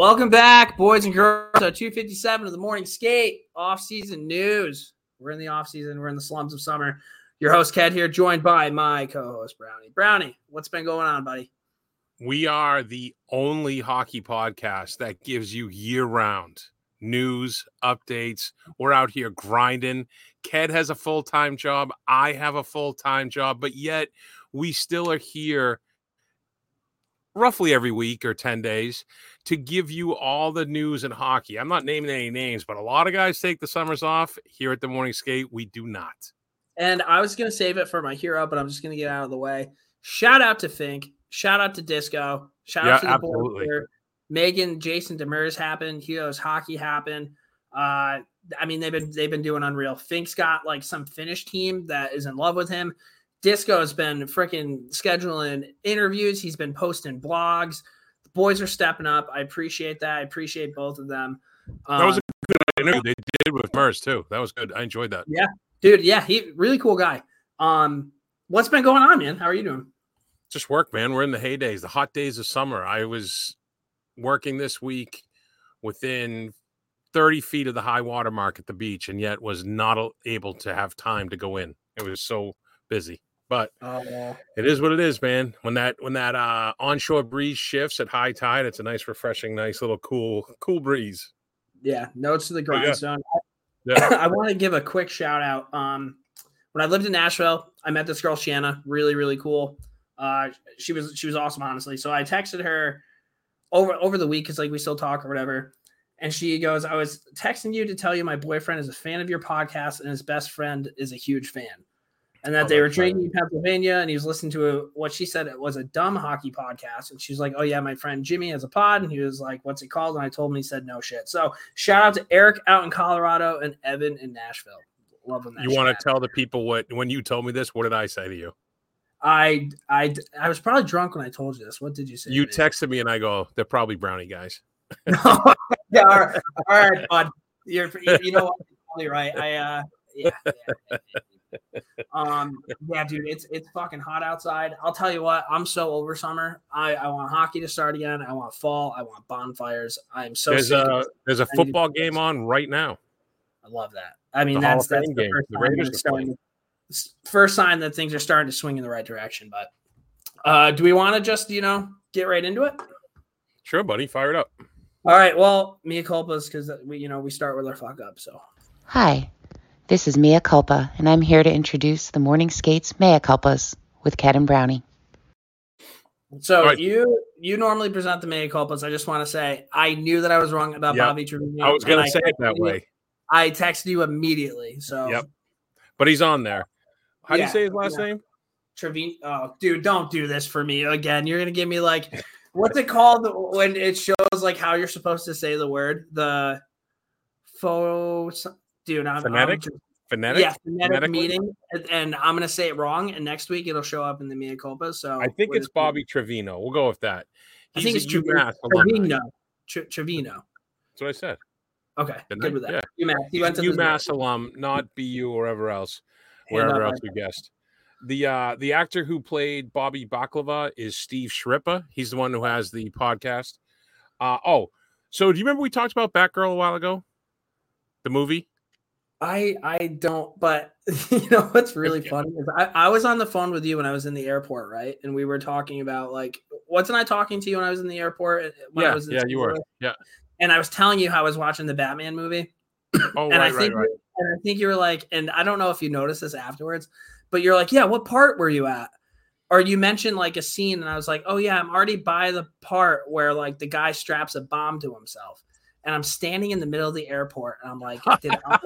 Welcome back, boys and girls, to 257 of the morning skate off-season news. We're in the off-season, we're in the slums of summer. Your host, Ked, here, joined by my co-host, Brownie. Brownie, what's been going on, buddy? We are the only hockey podcast that gives you year-round news, updates. We're out here grinding. Ked has a full-time job. I have a full-time job, but yet we still are here roughly every week or 10 days to give you all the news in hockey. I'm not naming any names, but a lot of guys take the summers off. Here at the Morning Skate, we do not. And I was going to save it for my hero, but I'm just going to get out of the way. Shout out to Fink. Shout out to Disco. Shout Yeah, out to the absolutely. board here. Megan, Jason Demers happened. Heroes hockey happened. Uh, I mean, they've been they've been doing unreal. Fink's got like some Finnish team that is in love with him. Disco's been freaking scheduling interviews. He's been posting blogs. The boys are stepping up. I appreciate that. I appreciate both of them. That was Um, a good interview they did with Mers too. That was good. I enjoyed that. Yeah, dude. Yeah, he really cool guy. Um, what's been going on, man? How are you doing? Just work, man. We're in the heydays, the hot days of summer. I was working this week within 30 feet of the high water mark at the beach, and yet was not able to have time to go in. It was so busy. But Oh, yeah. it is what it is, man. When that when that uh onshore breeze shifts at high tide, it's a nice, refreshing, nice little cool, cool breeze. Yeah, notes to the Oh, yeah. grindstone. Yeah. I want to give a quick shout out. Um, when I lived in Nashville, I met this girl Shanna, really really cool. Uh, she was she was awesome, honestly. So I texted her over over the week because like we still talk or whatever. And she goes, I was texting you to tell you my boyfriend is a fan of your podcast and his best friend is a huge fan. And that Oh, they were drinking in Pennsylvania and he was listening to a, what she said it was a dumb hockey podcast. And she's like, Oh, yeah, my friend Jimmy has a pod. And he was like, What's it called? And I told him he said no shit. So shout out to Eric out in Colorado and Evan in Nashville. Love that You want to tell the people what when you told me this, what did I say to you? I I I was probably drunk when I told you this. What did you say? You me? texted me and I go, they're probably brownie guys. yeah, all right, all right, bud. You're you know what? You're probably right. I uh yeah, yeah, yeah. Um yeah, dude, it's it's fucking hot outside. I'll tell you what, I'm so over summer. I I want hockey to start again. I want fall. I want bonfires. I'm so There's sick a there's a I football game on right now. I love that. I mean, The that's that's the game. first The sign that starting. First sign that things are starting to swing in the right direction. But uh do we want to just you know get right into it? Sure, buddy, fire it up. All right. Well, mea culpas because we you know we start with our fuck up. So Hi, this is Mia Culpa, and I'm here to introduce the Morning Skates Mea Culpas with Cat and Brownie. So All right. you you normally present the mea culpas. I just want to say I knew that I was wrong about Yep. Bobby Trevino. I was gonna say it that you- way, I texted you immediately. So Yep. but he's on there. How do you say his last yeah. name? Trevino. Oh, dude, don't do this for me again. You're gonna give me like what's it called when it shows like how you're supposed to say the word the photo. Dude, I'm, I'm Phonetic? just- Phonetic? yeah, phonetic meeting, and, I'm gonna say it wrong, and next week it'll show up in the mea culpa. So I think it's? Bobby Trevino. We'll go with that. I think it's Trevino. UMass. Trevino. Tre- Trevino. That's what I said. Okay, Didn't good I? with that. Yeah. UMass. He went to UMass alum, not BU or wherever else, wherever else we guessed. The uh the actor who played Bobby Bacala is Steve Schirripa. He's the one who has the podcast. Uh oh, so do you remember we talked about Batgirl a while ago? The movie? I I don't, but you know what's really funny is I, I was on the phone with you when I was in the airport, right? And we were talking about like wasn't I talking to you when I was in the airport? Eh, I yeah, was in yeah, you were. Yeah. And I was telling you how I was watching the Batman movie. Oh, and I right, think right, right. and I think you were like, and I don't know if you noticed this afterwards, but you're like, yeah, what part were you at? Or you mentioned like a scene, and I was like, oh yeah, I'm already by the part where like the guy straps a bomb to himself, and I'm standing in the middle of the airport, and I'm like, did I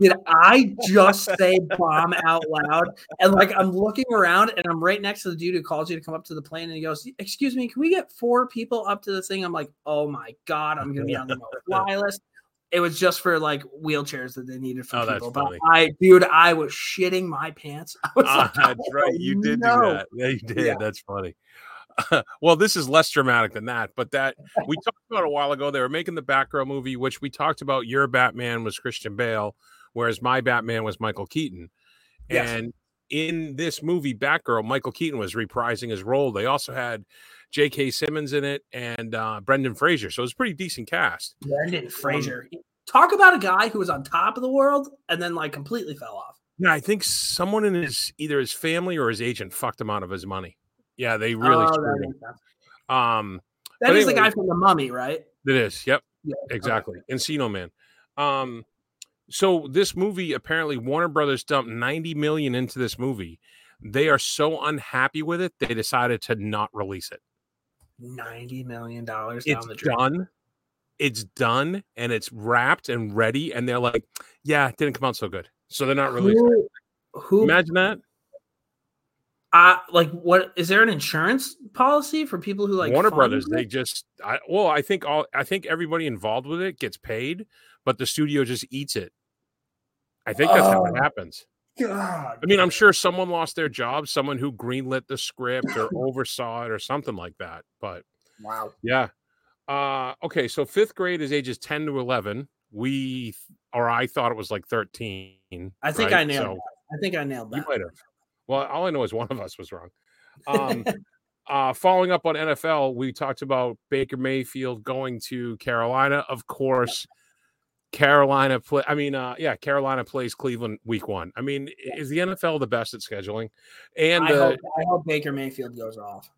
did I just say bomb out loud? And like I'm looking around, and I'm right next to the dude who calls you to come up to the plane, and he goes, excuse me, can we get four people up to the thing? I'm like, oh my god, I'm gonna be on the fly list it was just for like wheelchairs that they needed for Oh, people. But funny. I, dude, I was shitting my pants. I was Ah, like, that's "Oh, right. You did no." do that. Yeah, you did. Yeah. That's funny. well, this is less dramatic than that, but that we talked about a while ago. They were making the Batgirl movie, which we talked about. Your Batman was Christian Bale, whereas my Batman was Michael Keaton. Yes. And in this movie, Batgirl, Michael Keaton was reprising his role. They also had J.K. Simmons in it, and uh, Brendan Fraser. So it was a pretty decent cast. Brendan Fraser. Talk about a guy who was on top of the world and then like completely fell off. Yeah, I think someone in his either his family or his agent fucked him out of his money. Yeah, they really Oh, screwed that. Um, That is the guy from the Mummy, right? it is. Yep. Yeah. exactly encino man um so this movie apparently warner brothers dumped 90 million into this movie they are so unhappy with it they decided to not release it Ninety million dollars down it's the done it's done and it's wrapped and ready and they're like yeah it didn't come out so good so they're not releasing. Who, who imagine that uh, like what is there an insurance policy for people who like warner brothers it? they just I, well i think all i think everybody involved with it gets paid but the studio just eats it i think that's how it Oh. happens God. I mean, I'm sure someone lost their job, someone who greenlit the script or oversaw it or something like that. But Wow. yeah. Uh okay, so fifth grade is ages 10 to 11. We or I thought it was like 13. I think right? I nailed So that. I think I nailed you might have. Well, all I know is one of us was wrong. Um uh following up on NFL, we talked about Baker Mayfield going to Carolina. Of course, Carolina play I mean uh yeah, Carolina plays Cleveland week 1. I mean, is the NFL the best at scheduling? And I, uh, hope, I hope Baker Mayfield goes off.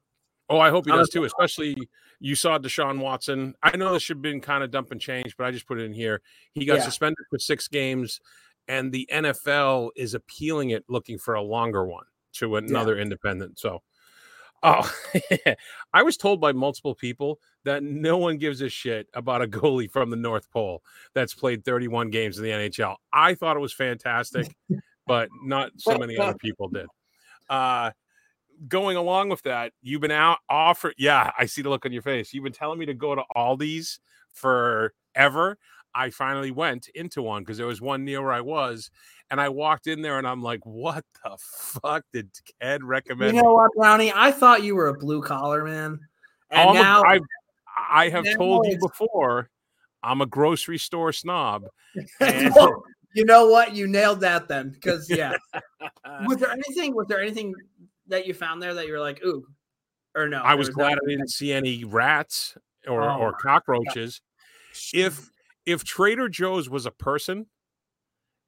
Oh, I hope he does too. Especially you saw Deshaun Watson. I know this should have been kind of dump and change, but I just put it in here. He got Yeah. suspended for six games, and the NFL is appealing it, looking for a longer one to another independent. So, oh, I was told by multiple people that no one gives a shit about a goalie from the North Pole that's played 31 games in the NHL. I thought it was fantastic, but not so many other people did. Uh, going along with that, you've been out offered. Yeah, I see the look on your face. You've been telling me to go to Aldi's forever. I finally went into one because there was one near where I was, and I walked in there and I'm like, "What the fuck did Ed recommend?" You know what, Brownie? I thought you were a blue collar man, and I'm now I, I have told you before, I'm a grocery store snob. and- you know what? You nailed that then, because yeah. was there anything? Was there anything that you found there that you were like, ooh, or no? I was glad I didn't see any rats or, Oh or cockroaches. If if Trader Joe's was a person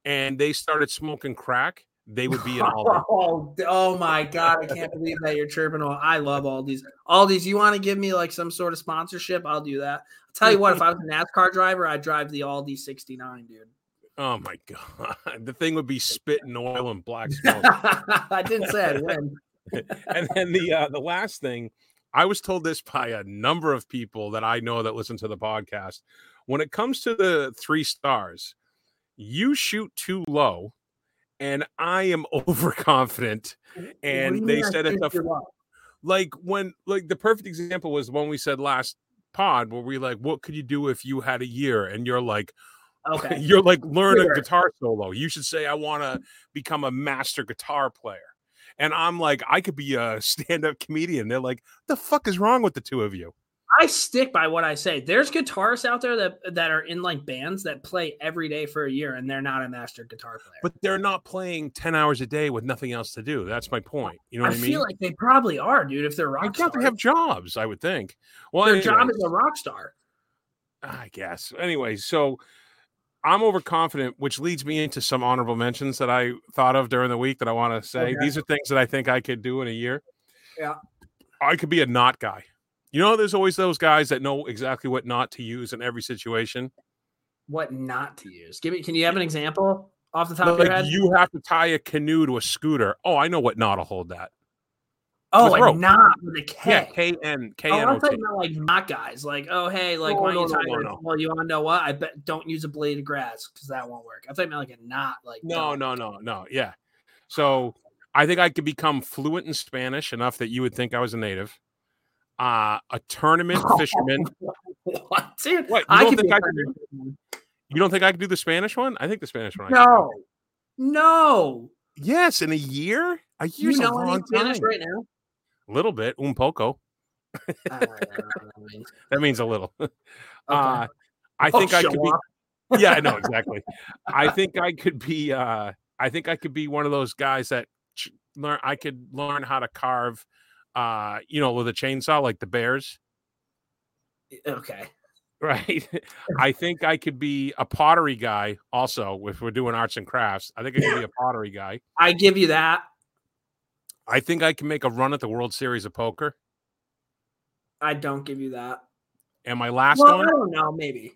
and they started smoking crack, they would be in Aldi. Oh, oh my god! I can't believe that you're chirping. All I love Aldi's. Aldi's, you want to give me like some sort of sponsorship? I'll do that. I'll tell you what. If I was a NASCAR driver, I'd drive the Aldi '69, dude. Oh my god, the thing would be spitting oil and black smoke. I didn't say I'd win. and then the uh, the last thing, I was told this by a number of people that I know that listen to the podcast. When it comes to the three stars, you shoot too low, and I am overconfident. And they said think the like when like the perfect example was when we said last pod where we like what could you do if you had a year and you're like okay. you're like learn Sure. a guitar solo you should say i want to become a master guitar player and i'm like i could be a stand-up comedian they're like the fuck is wrong with the two of you I stick by what I say. There's guitarists out there that that are in like bands that play every day for a year, and they're not a master guitar player. but they're not playing 10 hours a day with nothing else to do that's my point you know what I i, feel like they probably are, dude. If they're rock stars. have jobs i would think well their job is a rock star. I guess. Anyway, so I'm overconfident, which leads me into some honorable mentions that I thought of during the week that I want to say. Okay. These are things that I think I could do in a year. Yeah. I could be a not guy. You know, there's always those guys that know exactly what not to use in every situation. What not to use? Give me. Can you have an example off the top of your head? you have to tie a canoe to a scooter. Oh, I know what not to hold that. oh, with a rope. not with a K. Yeah, K N K Oh, N I'm talking about like not guys. Like, oh hey, like No, why no, you no, tie no. Well, you want to know what? I bet don't use a blade of grass because that won't work. I'm talking about like a knot. Like No, no, no, no. Yeah. So I think I could become fluent in Spanish enough that you would think I was a native. Uh, a tournament fisherman. what, dude? What, you I don't think be a I could do- You don't think I could do the Spanish one? I think the Spanish one. I could No, no. Yes, in a year. A You year's a know any long Spanish time. right now? A little bit, un poco. I don't know what that means. A little. Okay. Uh, I Oh, think I show could be. off. Yeah, I know exactly. I think I could be. uh I think I could be one of those guys that ch- learn. I could learn how to carve uh, you know, with a chainsaw like the Bears. Okay. Right. I think I could be a pottery guy also if we're doing arts and crafts. I think I could be a pottery guy. I give you that. I think I can make a run at the World Series of Poker. I don't give you that. And my last well, one, I don't know, maybe.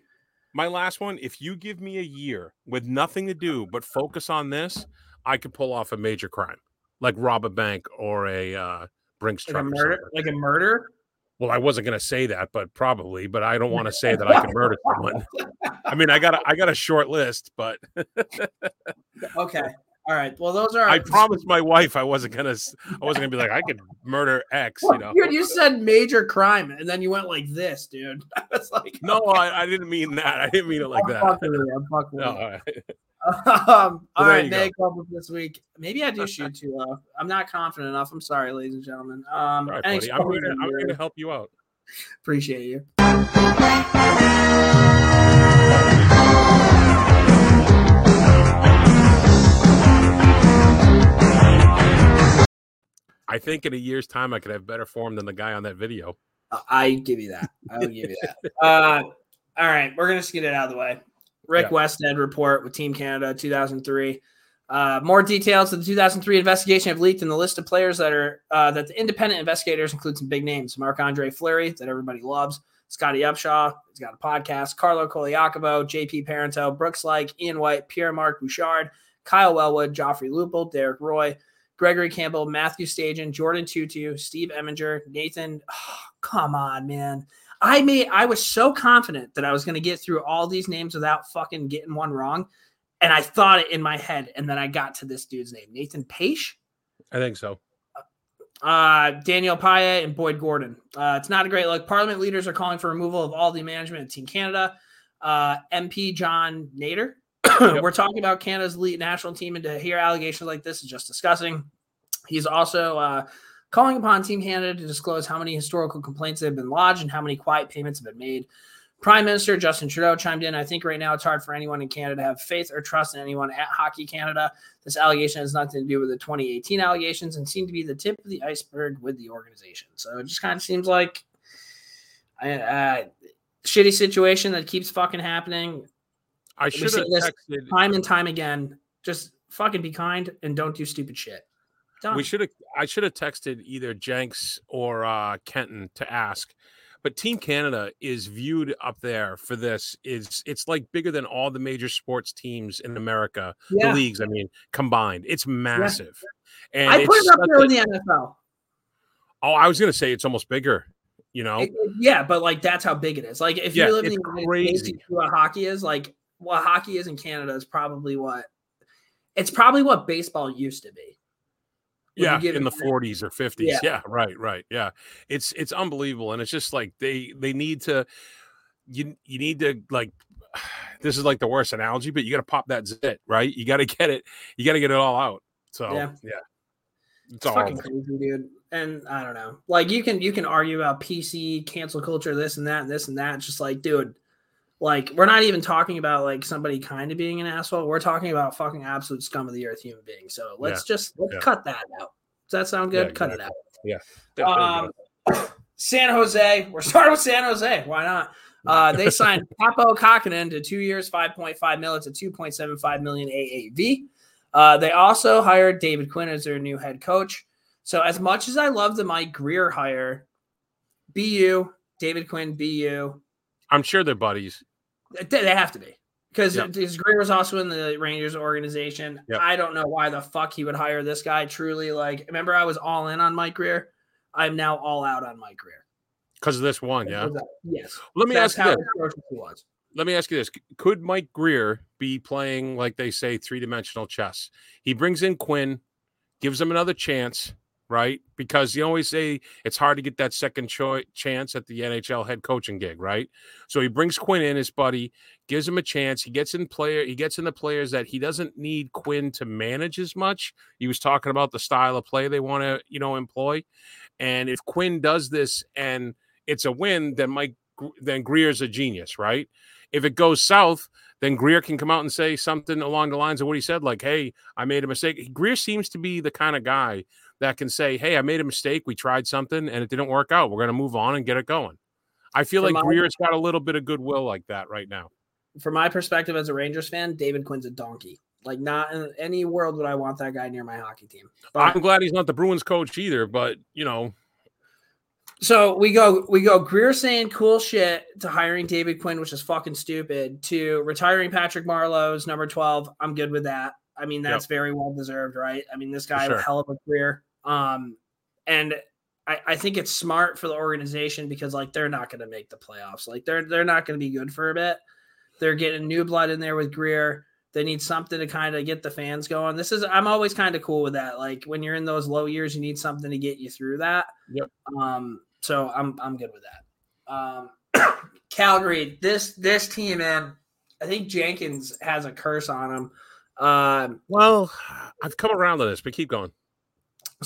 my last one, if you give me a year with nothing to do but focus on this, I could pull off a major crime, like rob a bank or a uh, Brinks Like a truck. murder, like a murder. Well, I wasn't going to say that, but probably. But I don't want to say that I can murder someone. I mean, I got a, I got a short list, but Okay. All right. Well, those are. I promised my wife I wasn't gonna I wasn't gonna be like I could murder X, you know. Dude, you said major crime, and then you went like this, dude. I was like, No, I, I didn't mean that. I didn't mean it like I'm that. fucking. I'm fucking No, you. all right. Um, all right. Meg Club this week. Maybe I do shoot too low. I'm not confident enough. I'm sorry, ladies and gentlemen. Um, right, I'm here, to, I'm here. to help you out. Appreciate you. I think in a year's time I could have better form than the guy on that video. I give you that. I will give you that. Uh, all right, we're gonna just get it out of the way. Rick Yeah. Westhead report with Team Canada 2003. Uh, more details of the 2003 investigation have leaked in the list of players that are uh, that the independent investigators include some big names: Marc Andre Fleury, that everybody loves, Scotty Upshall, he's got a podcast, Carlo Colaiacovo, JP Parento, Brooks Laich, Ian White, Pierre Marc Bouchard, Kyle Wellwood, Joffrey Lupul, Derek Roy, Gregory Campbell, Matthew Stajan, Jordin Tootoo, Steve Eminger, Nathan. oh, come on, man. I made I was so confident that I was going to get through all these names without fucking getting one wrong. And I thought it in my head, and then I got to this dude's name, Nathan Page, I think so. uh, Daniel Paille, and Boyd Gordon. Uh, it's not a great look. Parliament leaders are calling for removal of all the management of Team Canada. Uh, MP John Nater. We're talking about Canada's elite national team, and to hear allegations like this is just disgusting. He's also uh, calling upon Team Canada to disclose how many historical complaints have been lodged and how many quiet payments have been made. Prime Minister Justin Trudeau chimed in. I think right now it's hard for anyone in Canada to have faith or trust in anyone at Hockey Canada. This allegation has nothing to do with the 2018 allegations and seem to be the tip of the iceberg with the organization. So it just kind of seems like a uh, shitty situation that keeps fucking happening I should have this texted. time and time again. Just fucking be kind and don't do stupid shit. Done. We should have. I should have texted either Jenks or uh, Kenton to ask. But Team Canada is viewed up there for this. Is it's like bigger than all the major sports teams in America, yeah. the leagues. I mean, combined, it's massive. And I put it up there a- with the NFL. oh, I was gonna say it's almost bigger. You know, It- it- yeah, but like that's how big it is. Like if Yeah, you live in the United States, crazy. what hockey is like. What hockey is in Canada is probably what it's probably what baseball used to be. Yeah, in the that- 40s or 50s. Yeah. Yeah. right, right. Yeah, it's it's unbelievable, and it's just like they they need to you you need to like. This is like the worst analogy, but you got to pop that zit, right? You got to get it. You got to get it all out. So Yeah. yeah, it's, It's all. fucking crazy, dude. And I don't know. Like you can you can argue about PC cancel culture, this and that, and this and that. It's just like, dude, like we're not even talking about like somebody kind of being an asshole. We're talking about fucking absolute scum of the earth human being. So let's just let's Yeah. cut that out. Does that sound good? Yeah, Cut it out. Yeah, Um. San Jose. We're starting with San Jose. Why not? Uh, they signed Kaapo Kahkonen to two years, 5.5 million to 2.75 million AAV. Uh, they also hired David Quinn as their new head coach. So, as much as I love the Mike Grier hire, BU, David Quinn, BU, I'm sure they're buddies. they, have to be because Yep. Grier was also in the Rangers organization. Yep. I don't know why the fuck he would hire this guy. Truly, like, remember I was all in on Mike Grier. I'm now all out on Mike Grier. Because of this one, yeah. Yes. Let me That's ask you this. he was. Let me ask you this: Could Mike Grier be playing like they say three dimensional chess? He brings in Quinn, gives him another chance, right? Because you always say it's hard to get that second choi- chance at the NHL head coaching gig, right? So he brings Quinn in, his buddy, gives him a chance. He gets in player, he gets in the players that he doesn't need Quinn to manage as much. He was talking about the style of play they want to, you know, employ. And if Quinn does this and it's a win, then Mike then Grier's a genius, right? If it goes south, then Grier can come out and say something along the lines of what he said, like, "Hey, I made a mistake." Grier seems to be the kind of guy that can say, "Hey, I made a mistake. We tried something and it didn't work out. We're going to move on and get it going." I feel For like my- Grier's got a little bit of goodwill like that right now. From my perspective as a Rangers fan, David Quinn's a donkey. Like, not in any world would I want that guy near my hockey team. But- I'm glad he's not the Bruins coach either, but you know, So we go we go Grier saying cool shit to hiring David Quinn, which is fucking stupid, to retiring Patrick Marleau's number 12. I'm good with that. I mean, that's very well deserved, right? I mean, this guy had a hell of a career. Um, and I, I think it's smart for the organization because like they're not gonna make the playoffs. Like they're they're not gonna be good for a bit. They're getting new blood in there with Grier. They need something to kind of get the fans going. This is I'm always kind of cool with that. Like when you're in those low years, you need something to get you through that. Yep. Um, so I'm I'm good with that. Um, Calgary, this this team, man, I think Jenkins has a curse on him. Um, well, I've come around to this, but keep going.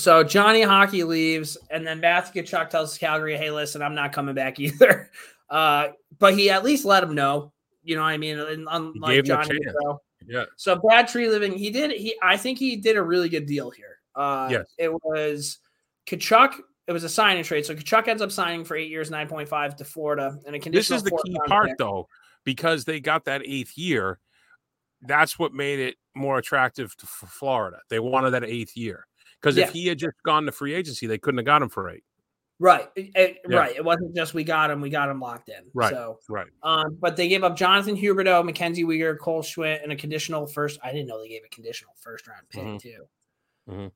So Johnny Hockey leaves, and then Matthew Tkachuk tells Calgary, "Hey, listen, I'm not coming back either." Uh, but he at least let him know. You know what I mean? And unlike gave him a Johnny, chance. Yeah. So Brad Treliving, he did. He, I think he did a really good deal here. Uh, Yes. It was Tkachuk. It was a sign and trade. So Tkachuk ends up signing for eight years, nine point five to Florida, and a conditional. This is the key part, pick. though, because they got that eighth year. That's what made it more attractive to Florida. They wanted that eighth year because Yeah. if he had just gone to free agency, they couldn't have got him for eight. Right. It- it- Yeah. Right. It wasn't just we got him, we got him locked in. Right. So Right. um, but they gave up Jonathan Huberdeau, Mackenzie Weegar, Cole Schwindt, and a conditional first. I didn't know they gave a conditional first round pick Mhm. too. Mhm.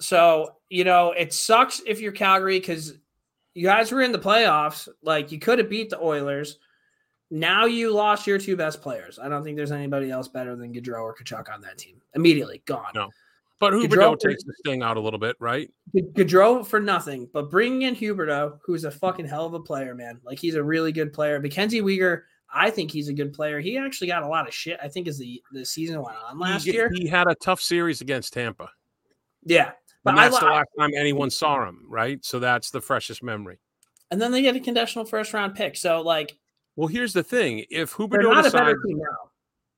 So, you know, it sucks if you're Calgary because you guys were in the playoffs. Like you could have beat the Oilers. Now you lost your two best players. I don't think there's anybody else better than Gaudreau or Tkachuk on that team. Immediately gone. No. But for- takes the sting out a little bit, right? Gaudreau for nothing, but bringing in Huberdeau, who's a fucking hell of a player, man. Like he's a really good player. Mackenzie Weegar, I think he's a good player. He actually got a lot of shit. I think as the the season went on last he, year. he had a tough series against Tampa. yeah, but And I, that's the last time anyone saw him, right? So that's the freshest memory. and then they get a conditional first round pick. So like Well, here's the thing: if they're Huberdeau not better decides.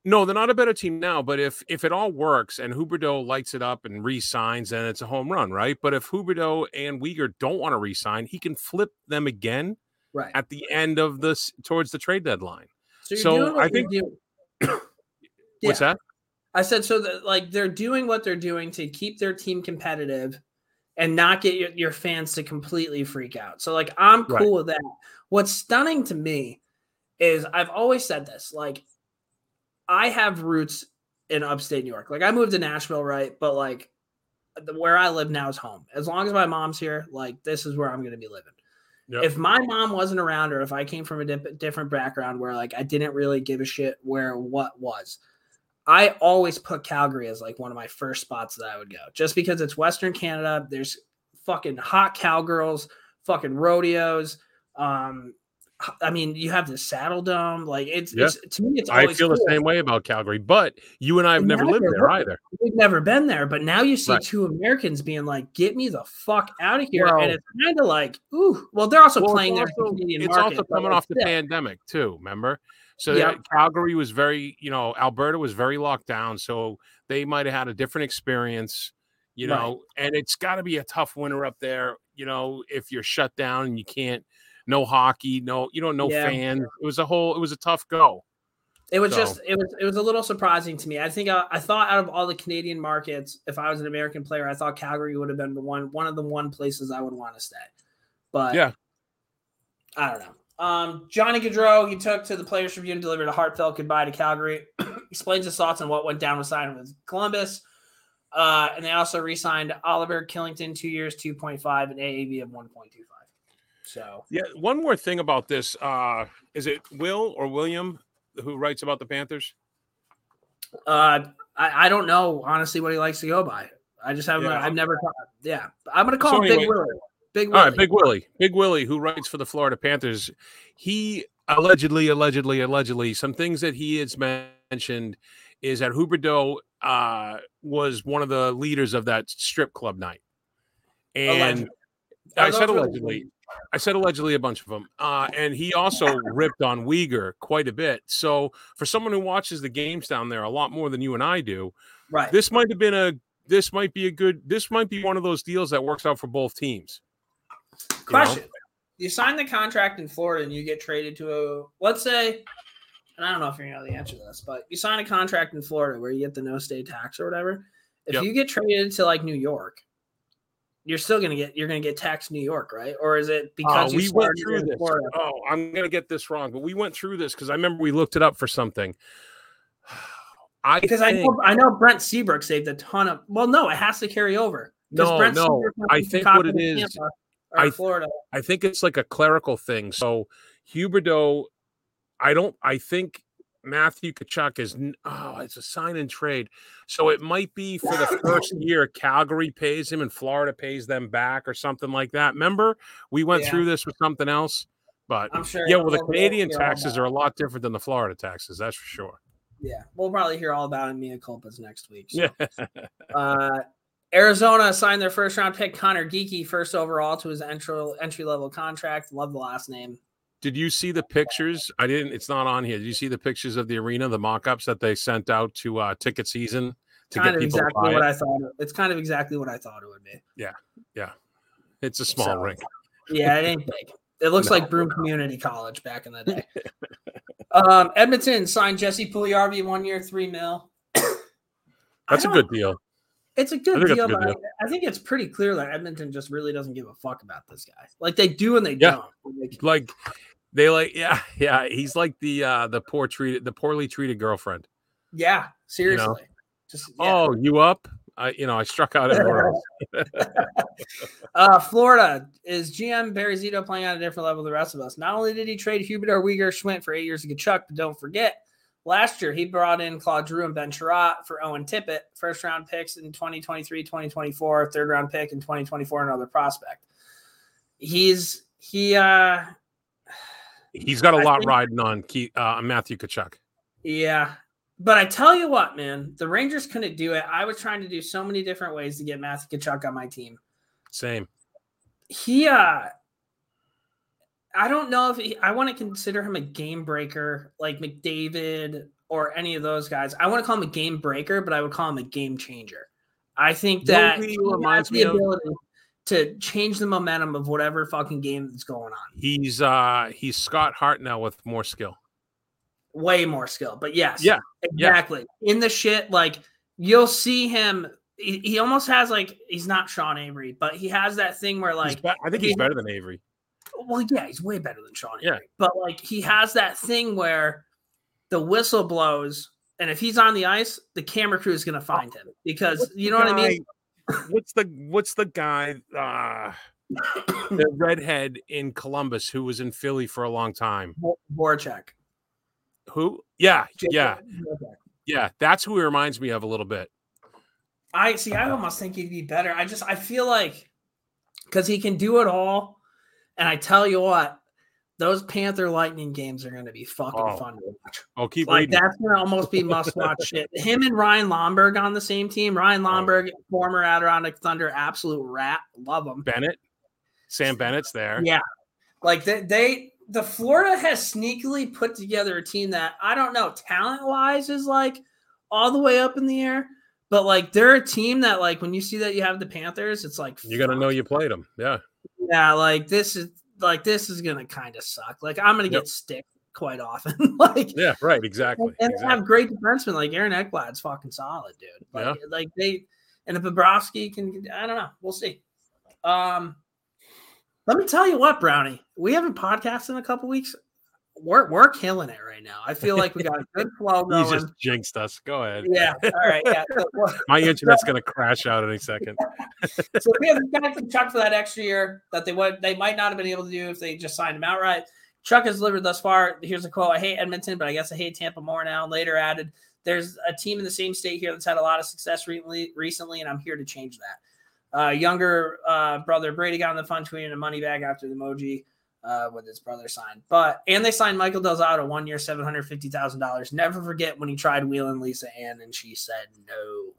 No, they're not a better team now. But if if it all works and Huberdeau lights it up and re-signs, then it's a home run, right? But if Huberdeau and Weegar don't want to re-sign, he can flip them again Right. at the end of this towards the trade deadline. you're so doing what I think- doing- What's that? I said so that like they're doing what they're doing to keep their team competitive and not get your, your fans to completely freak out. So like I'm cool Right. with that. What's stunning to me is I've always said this, like I have roots in upstate New York. Like I moved to Nashville, right? But like where I live now is home. As long as my mom's here, like this is where I'm going to be living. Yep. If my mom wasn't around, or if I came from a dip- different background where like I didn't really give a shit where what was, I always put Calgary as like one of my first spots that I would go, just because it's Western Canada. There's fucking hot cowgirls, fucking rodeos. Um, I mean, you have the Saddledome. Like it's, Yeah. it's to me, it's I always feel cool. the same way about Calgary, but you and I have And never now lived there either. We've never been there, but now you see Right. two Americans being like, "Get me the fuck out of here!" Well- and it's kind of like, "Ooh." Well, they're also Well, playing it's there in the also, Canadian it's market, also coming off the still. pandemic too. Remember, so Calgary was very, you know, Alberta was very locked down, so they might have had a different experience, you Right. know. And it's got to be a tough winter up there, you know, if you're shut down and you can't, no hockey, no, you know, no Yeah. fans. It was a whole, it was a tough go. It was So- just it was it was a little surprising to me. I think I, I thought out of all the Canadian markets, if I was an American player, I thought Calgary would have been the one one of the one places I would want to stay. But Yeah. I don't know. Um, Johnny Gaudreau, he took to the Players Tribune and delivered a heartfelt goodbye to Calgary. Explains his thoughts on what went down with signing with Columbus. Uh, and they also re-signed Oliver Kylington, two years, two point five, and AAV of one point two five. So Yeah. One more thing about this, uh, is it Will or William who writes about the Panthers? Uh, I, I don't know honestly what he likes to go by. I just haven't. Yeah. I've never. Yeah, I'm gonna call So him Big anyway- Willie. Big All Willie. right, Big Willie, Big Willie, who writes for the Florida Panthers, he allegedly, allegedly, allegedly, some things that he has mentioned is that Huberdeau uh, was one of the leaders of that strip club night, and Allegedly. I said allegedly. I said allegedly a bunch of them, uh, and he also ripped on Weegar quite a bit. So, for someone who watches the games down there a lot more than you and I do, Right. this might have been a this might be a good. This might be one of those deals that works out for both teams. You know? Question: You sign the contract in Florida and you get traded to a let's say, and I don't know if you know the answer to this, but you sign a contract in Florida where you get the no state tax or whatever. If Yep. you get traded to like New York, you're still gonna get you're gonna get taxed New York, right? Or is it Uh, because you we went through this. Florida? Oh, I'm gonna get this wrong, but we went through this because I remember we looked it up for something. I Because I know I know Brent Seabrook saved a ton of. Well, no, it has to carry over. No, Brent no, I think what it is- Tampa, or I- Florida. I think it's like a clerical thing. So Huberdeau, I don't. I think Matthew Tkachuk is. Oh, it's a sign and trade. So it might be for the first year. Calgary pays him, and Florida pays them back, or something like that. Remember, we went Yeah. through this with something else. But I'm sure. yeah, well, the Canadian taxes are a lot different than the Florida taxes. That's for sure. Yeah, we'll probably hear all about it in Mia Culpas next week. So. Yeah. Uh, Arizona signed their first round pick Conor Geekie first overall to his entry entry level contract. Love the last name. Did you see the pictures? I didn't. It's not on here. Did you see the pictures of the arena, the mock-ups that they sent out to uh, ticket season to kind get of people exactly what it? I thought. it- It's kind of exactly what I thought it would be. Yeah, yeah. It's a small So- rink. Yeah, it ain't big. It looks No. like Broome Community College back in the day. um, Edmonton signed Jesse Puljujarvi one year, three mil. That's a good deal. It's a good think that's a deal, good but deal. I, I think it's pretty clear that Edmonton just really doesn't give a fuck about this guy. Like they do and they Yeah. don't. Like, Like they like, yeah, yeah. He's like the uh the poor treated, the poorly treated girlfriend. yeah, seriously. Just yeah. Oh, you up? I, you know, I struck out everywhere. Uh, Florida is GM Barry Zito playing on a different level than the rest of us. Not only did he trade Hubert Weegar Schwindt for eight years to get Chuck, but don't forget, last year he brought in Claude Giroux and Ben Chiarot for Owen Tippett, first round picks in 2023, 2024, third round pick in 2024, another prospect. He's he uh He's got a I lot think- riding on Ke- uh, Matthew Tkachuk. yeah. But I tell you what, man, the Rangers couldn't do it. I was trying to do so many different ways to get Matthew Tkachuk on my team. Same. he uh I don't know if he, I want to consider him a game breaker like McDavid or any of those guys. I want to call him a game breaker, but I would call him a game changer. I think that he reminds me the of? ability to change the momentum of whatever fucking game that's going on. He's uh he's Scott Hartnell with more skill. Way more skill, but yes, Yeah, yeah. exactly. In the shit, like you'll see him. He, he almost has like he's not Sean Avery, but he has that thing where like be- I think he's he- better than Avery. Well, yeah, he's way better than Sean. Yeah. But like he has that thing where the whistle blows, and if he's on the ice, the camera crew is gonna find him because What's you know what I mean. What's the what's the guy uh the redhead in Columbus who was in Philly for a long time? Vor- Voracek. Who? Yeah, yeah, yeah. That's who he reminds me of a little bit. I see. I almost think he'd be better. I just I feel like because he can do it all, and I tell you what, those Panther Lightning games are going to be fucking Oh, fun to watch. Oh, keep Like reading. that's gonna almost be must watch shit. Him and Ryan Lomberg on the same team. Ryan Oh. Former Adirondack Thunder, absolute rat. Love him. Bennett, Sam Bennett's there. Yeah. Like they, they the Florida has sneakily put together a team that I don't know talent wise is like all the way up in the air. But like they're a team that like when you see that you have the Panthers, it's like You got to know you played them. Yeah. Yeah, like this is like this is gonna kind of suck. Like I'm gonna Yep. get stick quite often. like Yeah. Right. Exactly. and exactly. have great defensemen like Aaron Ekblad's fucking solid, dude. Like, like they and if Bobrovsky can, I don't know. We'll see. Um, let me tell you what, Brownie, we haven't podcasted in a couple weeks. We're we're killing it right now. I feel like we got a good flow You going. just jinxed us. Go ahead. yeah. All right. Yeah. So, well, My internet's gonna crash out any second. so we have the guy Chuck for that extra year that they would they might not have been able to do if they just signed him outright. Chuck has delivered thus far. Here's a quote: "I hate Edmonton, but I guess I hate Tampa more now." Later added, "There's a team in the same state here that's had a lot of success recently, recently, and I'm here to change that." Uh, younger uh, brother Brady got on the fun tweeting a money bag after the emoji uh, with his brother signed. But and they signed Michael Del Zotto one year, seven hundred fifty thousand dollars. Never forget when he tried wheeling Lisa Ann and she said no.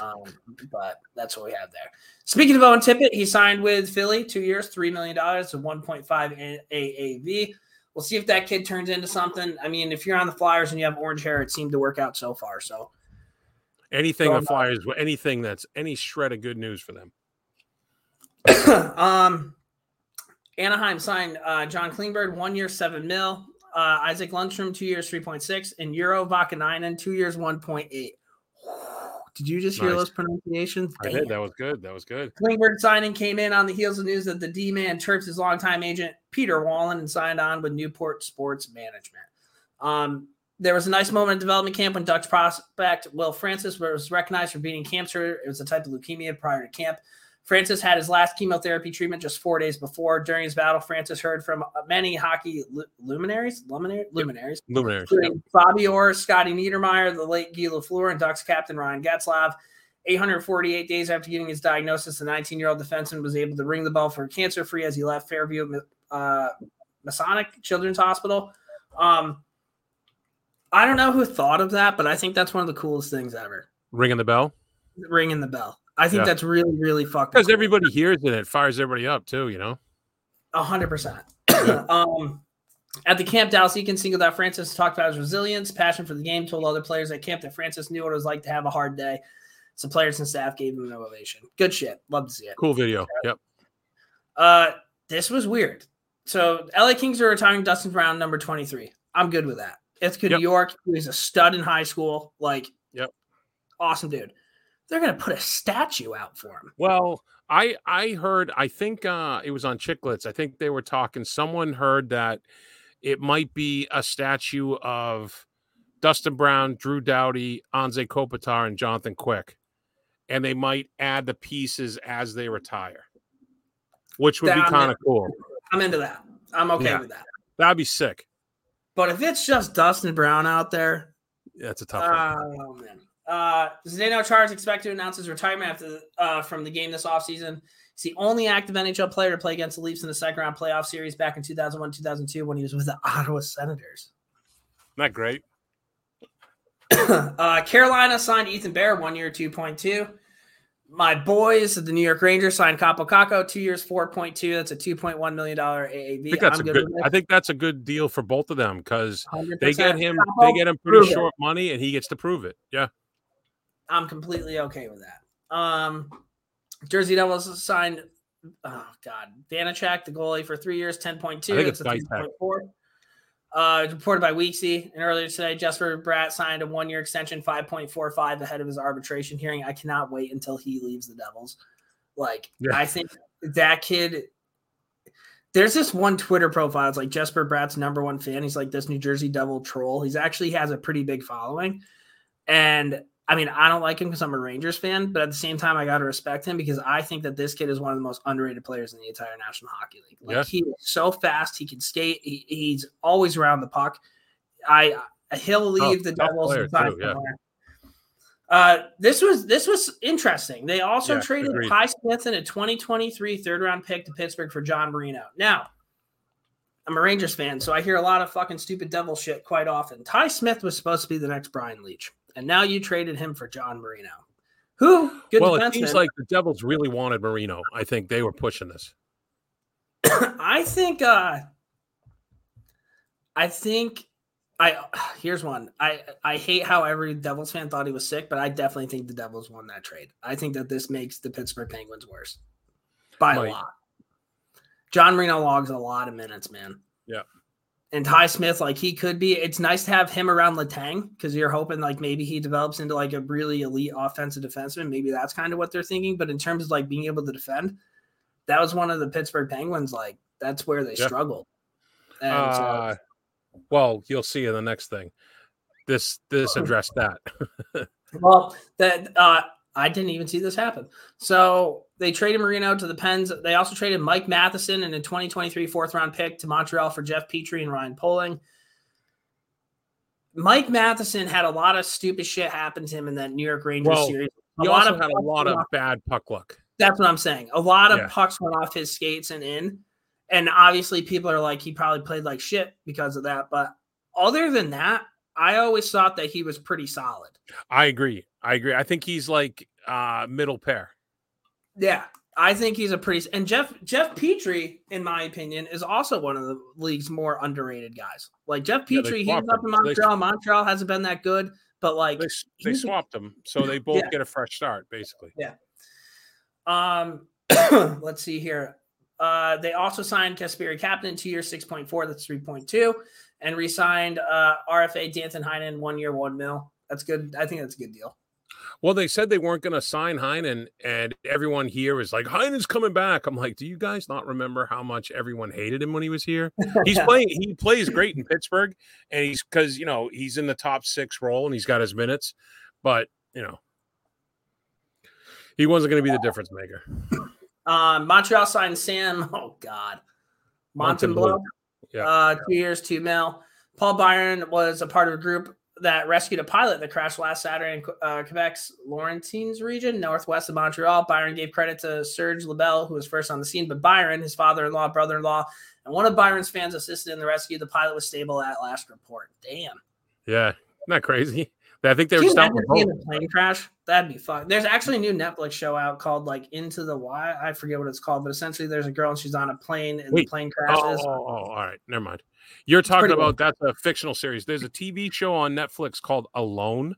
Um, but that's what we have there. Speaking of Owen Tippett, he signed with Philly two years, three million dollars, to one point five AAV. We'll see if that kid turns into something. I mean, if you're on the Flyers and you have orange hair, it seemed to work out so far. So Anything the Flyers, anything that's any shred of good news for them. um, Anaheim signed uh, John Klingberg, one year, seven mil. Uh, Isaac Lundstrom, two years, 3.6. And Urho Vaakanainen, two years, 1.8. Did you just hear those pronunciations? I did. That was good. That was good. Klingberg signing came in on the heels of news that the D man chirps his longtime agent Peter Wallen and signed on with Newport Sports Management. Um, there was a nice moment in development camp when Ducks prospect Will Francis was recognized for beating cancer. It was a type of leukemia prior to camp. Francis had his last chemotherapy treatment just four days before. During his battle, Francis heard from many hockey lu- luminaries, luminaries, luminaries Luminaries. including Bobby Orr, Scotty Niedermayer, the late Guy Lafleur, and Ducks captain Ryan Getzlaf. 848 days after getting his diagnosis, the 19 year old defenseman was able to ring the bell for cancer free as he left Fairview uh, Masonic Children's Hospital. Um, I don't know who thought of that, but I think that's one of the coolest things ever. Ringing the bell Ringing the bell. I think Yeah. that's really, really fucking because cool. everybody hears it. It fires everybody up too. You know. A hundred percent. Um, at the camp, Dallas Eakins singled out Francis, talked about his resilience, passion for the game, told other players at camp that Francis knew what it was like to have a hard day. So players and staff gave him an ovation. Good shit. Love to see it. Cool video. Yep. Uh, this was weird. So LA Kings are retiring Dustin Brown, number 23. I'm good with that. It's good. Yep. New York. He was a stud in high school. Like, Yep. awesome dude. They're gonna put a statue out for him. Well, I I heard. I think uh, it was on Chiclets. I think they were talking. Someone heard that it might be a statue of Dustin Brown, Drew Doughty, Anze Kopitar, and Jonathan Quick, and they might add the pieces as they retire, which would be kind of cool. I'm into that. I'm okay Yeah. with that. That'd be sick. But if it's just Dustin Brown out there, That's a tough one. Oh man. Uh Zdeno Chara is expected to announce his retirement after uh, from the game this offseason. He's the only active NHL player to play against the Leafs in the second round playoff series back in 2001 2002 when he was with the Ottawa Senators. Isn't that great? uh, Carolina signed Ethan Bear one year, 2.2. My boys, the New York Rangers, signed Kaapo Kakko, two years, 4.2. That's a $2.1 million AAV. I think that's I'm a good good. I think that's a good deal for both of them because they get him. They get him pretty short money, and he gets to prove it. Yeah. I'm completely okay with that. Um, Jersey Devils signed, oh God, Vanecek, the goalie, for three years, 10.2. I think it's a Vitek. 3.4. Uh, reported by Weeksy. And earlier today, Jesper Bratt signed a one year extension, 5.45 ahead of his arbitration hearing. I cannot wait until he leaves the Devils. Like, Yeah. I think that kid. There's this one Twitter profile. It's like Jesper Bratt's number one fan. He's like this New Jersey Devil troll. He's actually has a pretty big following. And I mean, I don't like him because I'm a Rangers fan, but at the same time, I got to respect him because I think that this kid is one of the most underrated players in the entire National Hockey League. Like Yeah. he is so fast, he can skate, he, he's always around the puck. I he'll leave the Devils player and sign too, yeah. Uh, this was this was interesting. They also Yeah, traded agreed. Ty Smith in a 2023 third round pick to Pittsburgh for John Marino. Now, I'm a Rangers fan, so I hear a lot of fucking stupid devil shit quite often. Ty Smith was supposed to be the next Brian Leetch, and now you traded him for John Marino. Who? Good well, it seems like the Devils really wanted Marino. I think they were pushing this. I think uh I think I here's one. I I hate how every Devils fan thought he was sick, but I definitely think the Devils won that trade. I think that this makes the Pittsburgh Penguins worse by Might. a lot. John Marino logs a lot of minutes, man. Yeah. And Ty Smith, like he could be. It's nice to have him around Letang because you're hoping like maybe he develops into like a really elite offensive defenseman. Maybe that's kind of what they're thinking. But in terms of like being able to defend, that was one of the Pittsburgh Penguins. Like that's where they Yeah. struggled. And so- Uh, well, you'll see in the next thing. This this addressed that. Well, that uh, I didn't even see this happen. So they traded Marino to the Pens. They also traded Mike Matheson and a 2023 fourth round pick to Montreal for Jeff Petry and Ryan Poehling. Mike Matheson had a lot of stupid shit happen to him in that New York Rangers Well, series. He A lot also of had a lot of off- bad puck luck. That's what I'm saying. A lot of Yeah. pucks went off his skates and in. And obviously, people are like, he probably played like shit because of that. But other than that, I always thought that he was pretty solid. I agree. I agree. I think he's like uh middle pair. Yeah, I think he's a pretty and Jeff Jeff Petry, in my opinion, is also one of the league's more underrated guys. Like Jeff Yeah, Petry, he's up in him. They- Montreal. Montreal hasn't been that good. but like They, they swapped them, so they both Yeah. get a fresh start, basically. Yeah. Um, let's see here. Uh, they also signed Kasperi Kapanen two years, point four. That's three point two, and re-signed uh, RFA Danton Heinen one year, one mil. That's good. I think that's a good deal. Well, they said they weren't going to sign Heinen, and everyone here is like, Heinen's coming back. I'm like, do you guys not remember how much everyone hated him when he was here? He's playing. He plays great in Pittsburgh, and he's because you know he's in the top six role and he's got his minutes, but you know he wasn't going to be the difference maker. Um, Montreal signed Sam. Oh God, Montembeault. Yeah. Uh, two years, two mil. Paul Byron was a part of a group that rescued a pilot that crashed last Saturday in uh, Quebec's Laurentides region, northwest of Montreal. Byron gave credit to Serge Lebel, who was first on the scene, but Byron, his father-in-law, brother-in-law, and one of Byron's fans assisted in the rescue. The pilot was stable at last report. Damn. Yeah, not crazy. I think they were stopping imagine the seeing boat. a plane crash? That'd be fun. There's actually a new Netflix show out called like Into the Why. I forget what it's called, but essentially there's a girl and she's on a plane and Wait. the plane Oh, crashes. oh, oh, all right, never mind. You're talking about that's a fictional series. There's a TV show on Netflix called Alone.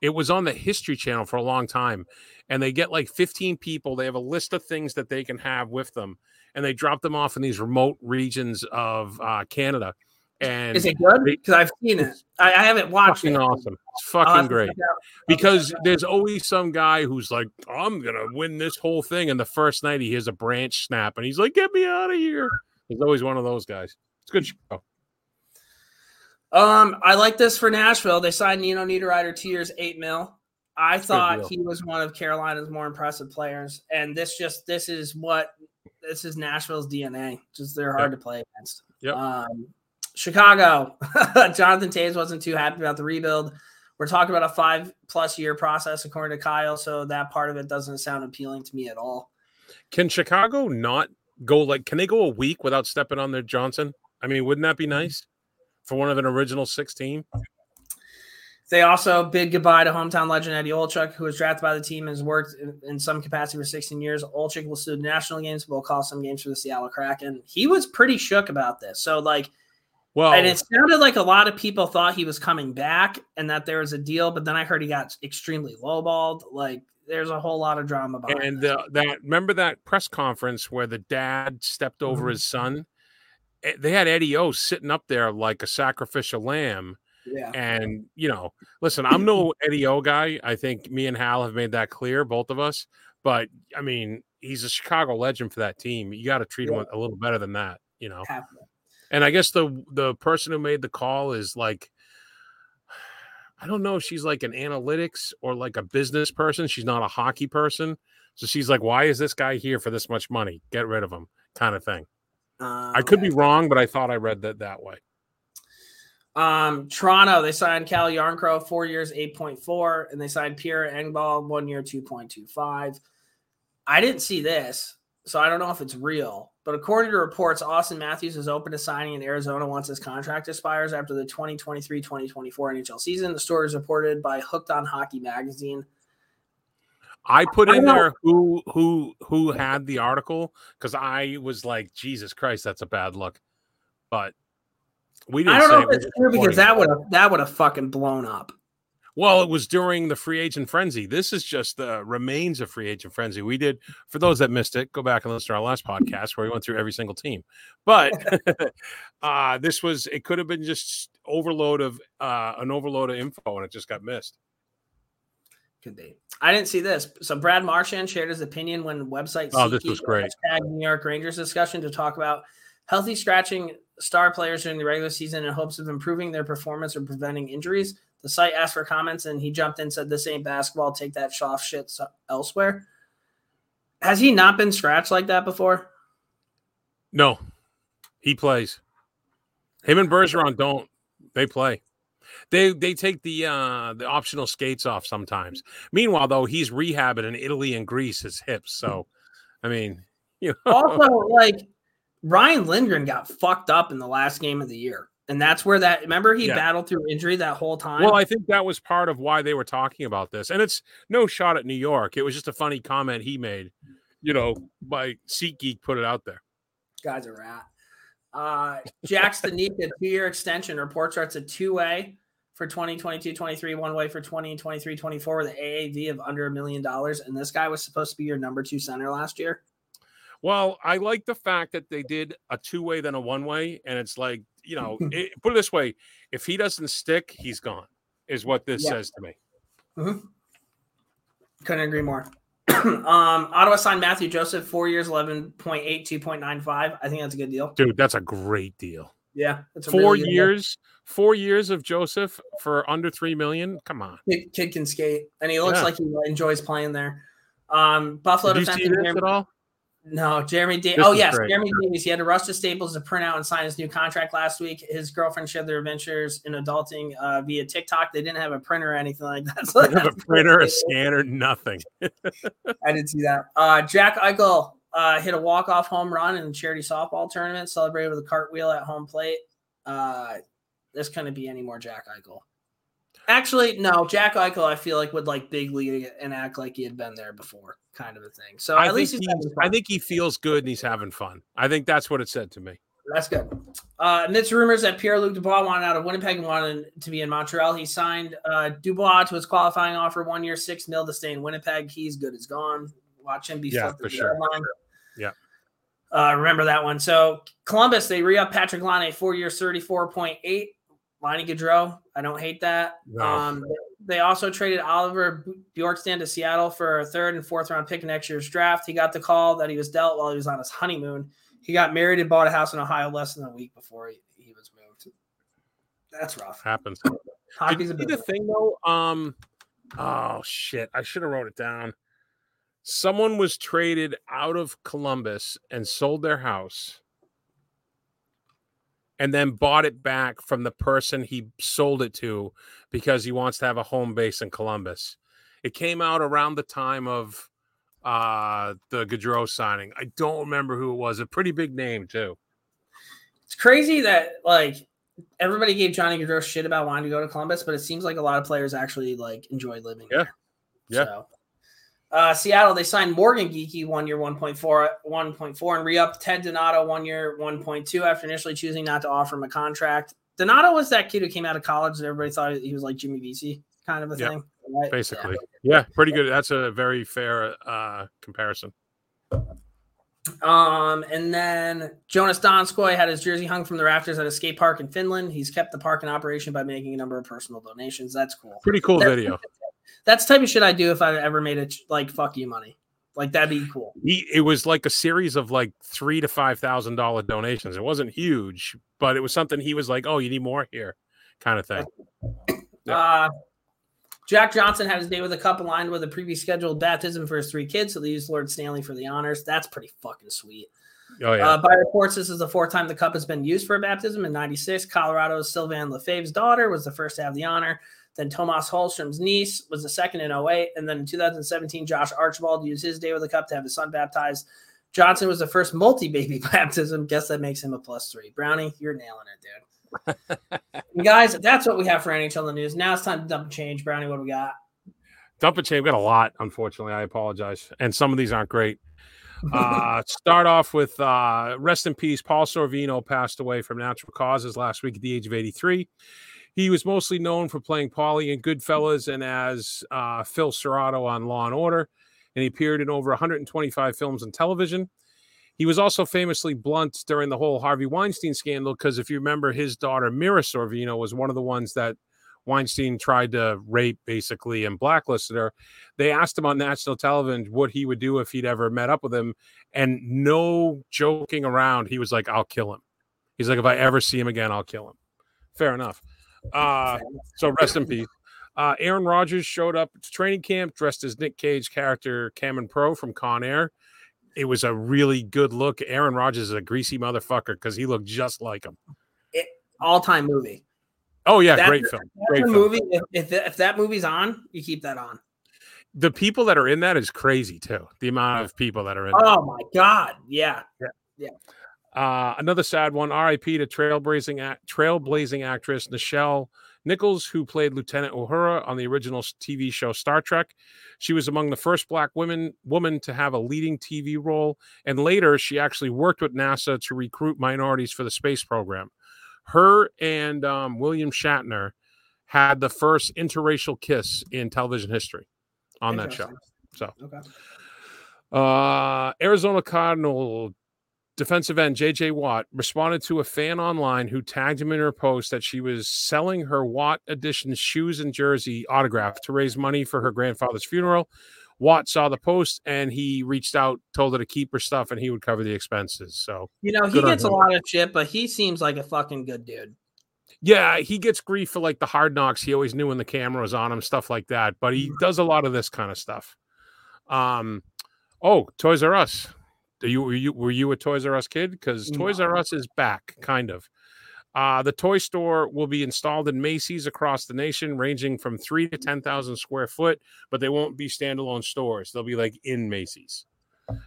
It was on the History Channel for a long time, and they get like 15 people. They have a list of things that they can have with them, and they drop them off in these remote regions of uh, Canada. And Is it good? Because I've seen it. I, I haven't watched fucking it. awesome. It's fucking great check it out. because there's always some guy who's like, I'm gonna win this whole thing, and the first night he hears a branch snap, and he's like, Get me out of here. There's always one of those guys. It's good show. Um, I like this for Nashville. They signed Nino Niederreiter two years, eight mil. I thought he was one of Carolina's more impressive players, and this just this is what this is Nashville's DNA. Just they're hard to play against. Yep. Um, Chicago, Jonathan Toews wasn't too happy about the rebuild. We're talking about a five plus year process, according to Kyle. So that part of it doesn't sound appealing to me at all. Can Chicago not go like? Can they go a week without stepping on their Johnson? I mean, wouldn't that be nice for one of an original six team? They also bid goodbye to hometown legend Eddie Olczyk, who was drafted by the team and has worked in, some capacity for 16 years. Olczyk will do national games, will call some games for the Seattle Kraken. He was pretty shook about this. So, like, Well, and it sounded like a lot of people thought he was coming back and that there was a deal, but then I heard he got extremely lowballed. Like, there's a whole lot of drama behind and it. uh, that remember that press conference where the dad stepped over Mhm. his son. Eh, They had Eddie O sitting up there like a sacrificial lamb. Yeah. And you know, listen, I'm no Eddie O guy. I think me and Hal have made that clear, both of us. But I mean, he's a Chicago legend for that team. You got to treat him a little better than that, you know. And I guess the the person who made the call is like, I don't know if she's like an analytics or like a business person. She's not a hockey person, so she's like, "Why is this guy here for this much money? Get rid of him," kind of thing. Um, I could be wrong, but I thought I read that that way. Um, Toronto, they signed Cal Jarnkrok, four years, 8.4, and they signed Pierre Engvall, one year, 2.25. I didn't see this, so I don't know if it's real. But according to reports, Auston Matthews is open to signing in Arizona once his contract expires after the 2023 2024 NHL season. The story is reported by Hooked on Hockey magazine. I put in know- there who who who had the article because I was like, Jesus Christ, that's a bad look. But we didn't I don't say know if it's true because that would have that would have fucking blown up. Well, it was during the free agent frenzy. This is just the remains of free agent frenzy. We did, for those that missed it, go back and listen to our last podcast where we went through every single team. But uh, this was, it could have been just overload of uh, an overload of info and it just got missed. Could be. I didn't see this. So Brad Marchand shared his opinion when website Oh, this was great. New York Rangers discussion to talk about healthy scratching star players during the regular season in hopes of improving their performance or preventing injuries. The site asked for comments and he jumped in and said, This ain't basketball. Take that soft shit elsewhere. Has he not been scratched like that before? No, he plays. Him and Bergeron don't. They play. They they take the uh the optional skates off sometimes. Meanwhile, though, he's rehabbing in Italy and Greece his hips. So, I mean, you know, Also, like Ryan Lindgren got fucked up in the last game of the year. And that's where that remember he Yeah. battled through injury that whole time. Well, I think that was part of why they were talking about this. And it's no shot at New York. It was just a funny comment he made, you know, by SeatGeek put it out there. guy's a rat. Uh, Jack Studnicka, two year extension. Report starts at two way for 2022 23, one way for 2023 24 with an AAV of under a million dollars. And this guy was supposed to be your number two center last year. Well, I like the fact that they did a two way then a one way, and it's like you know, it, put it this way: if he doesn't stick, he's gone. Is what this yeah. says to me. Mm-hmm. Couldn't agree more. um, Ottawa signed Matthew Joseph, four years, 11.8, 2.95. I think that's a good deal. Dude, that's a great deal. Yeah. four really years, four years of Joseph for under three million. Come on. Kid, kid can skate, and he looks yeah. like he enjoys playing there. Um, Buffalo Did you see this at all? No, Jeremy Davies. Oh, yes, great. Jeremy Davies. He had to rush to Staples to print out and sign his new contract last week. His girlfriend shared their adventures in adulting uh, via TikTok. They didn't have a printer or anything like that. So they have a printer, a scanner, nothing. I didn't see that. Uh, Jack Eichel uh, hit a walk-off home run in the charity softball tournament, celebrated with a cartwheel at home plate. Uh, this couldn't be any more Jack Eichel. Actually, no. Jack Eichel, I feel like would like big league and act like he had been there before, kind of a thing. So I at least he, I think he feels good and he's having fun. I think that's what it said to me. That's good. Uh, amidst rumors that Pierre Luc Dubois wanted out of Winnipeg and wanted to be in Montreal, he signed uh, Dubois to his qualifying offer, one year, six mil to stay in Winnipeg. He's good as gone. Watch him be yeah, for sure. Yeah. Uh, remember that one. So Columbus, they re up Patrik Laine, four years, thirty four point eight. Lonnie Gaudreau. I don't hate that. No. Um, they also traded Oliver Bjorkstrand to Seattle for a third and fourth round pick in next year's draft. He got the call that he was dealt while he was on his honeymoon. He got married and bought a house in Ohio less than a week before he, he was moved. That's rough. Happens. Hockey's a the thing though. Um, oh shit! I should have wrote it down. Someone was traded out of Columbus and sold their house and then bought it back from the person he sold it to because he wants to have a home base in Columbus. It came out around the time of uh the Gaudreau signing. I don't remember who it was. A pretty big name too. It's crazy that like everybody gave Johnny Gaudreau shit about wanting to go to Columbus, but it seems like a lot of players actually like enjoy living yeah. there. Yeah. So, uh, Seattle, they signed Morgan Geekie one year 1.4, 1.4 and re-upped Ted Donato one year 1.2 after initially choosing not to offer him a contract. Donato was that kid who came out of college and everybody thought he was like Jimmy Vesey kind of a yep. thing. Right? Basically. Yeah. yeah. pretty good. That's a very fair uh, comparison. Um, and then Joonas Donskoi had his jersey hung from the rafters at a skate park in Finland. He's kept the park in operation by making a number of personal donations. That's cool. Pretty cool That's, video. That's the type of shit I do if I ever made it like fuck you money. Like that'd be cool. He, it was like a series of like three to five thousand dollar donations. It wasn't huge, but it was something he was like, "Oh, you need more here," kind of thing. Yeah. Uh, Jack Johnson had his day with a cup aligned with a previous scheduled baptism for his three kids, so they used Lord Stanley for the honors. That's pretty fucking sweet. Oh yeah. Uh, by reports, this is the fourth time the cup has been used for a baptism. In '96, Colorado's Sylvain Lefebvre's daughter was the first to have the honor. Then Tomas Holmstrom's niece was the second in 08. And then in 2017, Josh Archibald used his day with the cup to have his son baptized. Johnson was the first multi baby baptism. Guess that makes him a plus three. Brownie, you're nailing it, dude. guys, that's what we have for NHL the news. Now it's time to dump and change. Brownie, what do we got? Dump and change. We got a lot, unfortunately. I apologize. And some of these aren't great. Uh, start off with uh, rest in peace. Paul Sorvino passed away from natural causes last week at the age of 83. He was mostly known for playing Paulie in Goodfellas and as uh, Phil Cerreta on Law and Order, and he appeared in over 125 films and television. He was also famously blunt during the whole Harvey Weinstein scandal because if you remember, his daughter Mira Sorvino was one of the ones that Weinstein tried to rape basically and blacklisted her. They asked him on national television what he would do if he'd ever met up with him, and no joking around, he was like, "I'll kill him." He's like, "If I ever see him again, I'll kill him." Fair enough. Uh, so rest in peace. Uh, Aaron Rodgers showed up to training camp dressed as Nick Cage character Cameron Poe from Con Air. It was a really good look. Aaron Rodgers is a greasy motherfucker because he looked just like him. All time movie. Oh yeah, that, great film. Great film. movie. If, if, if that movie's on, you keep that on. The people that are in that is crazy too. The amount of people that are in. Oh my god! Yeah, yeah, yeah. Uh, another sad one. R.I.P. to trailblazing act, trailblazing actress Nichelle Nichols, who played Lieutenant Uhura on the original TV show Star Trek. She was among the first Black women woman to have a leading TV role, and later she actually worked with NASA to recruit minorities for the space program. Her and um, William Shatner had the first interracial kiss in television history on that show. So, Okay. uh, Arizona Cardinal defensive end JJ Watt responded to a fan online who tagged him in her post that she was selling her Watt edition shoes and jersey autograph to raise money for her grandfather's funeral. Watt saw the post and he reached out, told her to keep her stuff and he would cover the expenses. So, You know, he gets a lot of shit, but he seems like a fucking good dude. yeah, he gets grief for like the hard knocks. He always knew when the camera was on him, stuff like that. But he does a lot of this kind of stuff. Um, oh, Toys R Us. You were you were you a Toys R Us kid? Because Toys R Us is back, kind of. Uh, the toy store will be installed in Macy's across the nation, ranging from three to ten thousand square foot, but they won't be standalone stores. They'll be like in Macy's.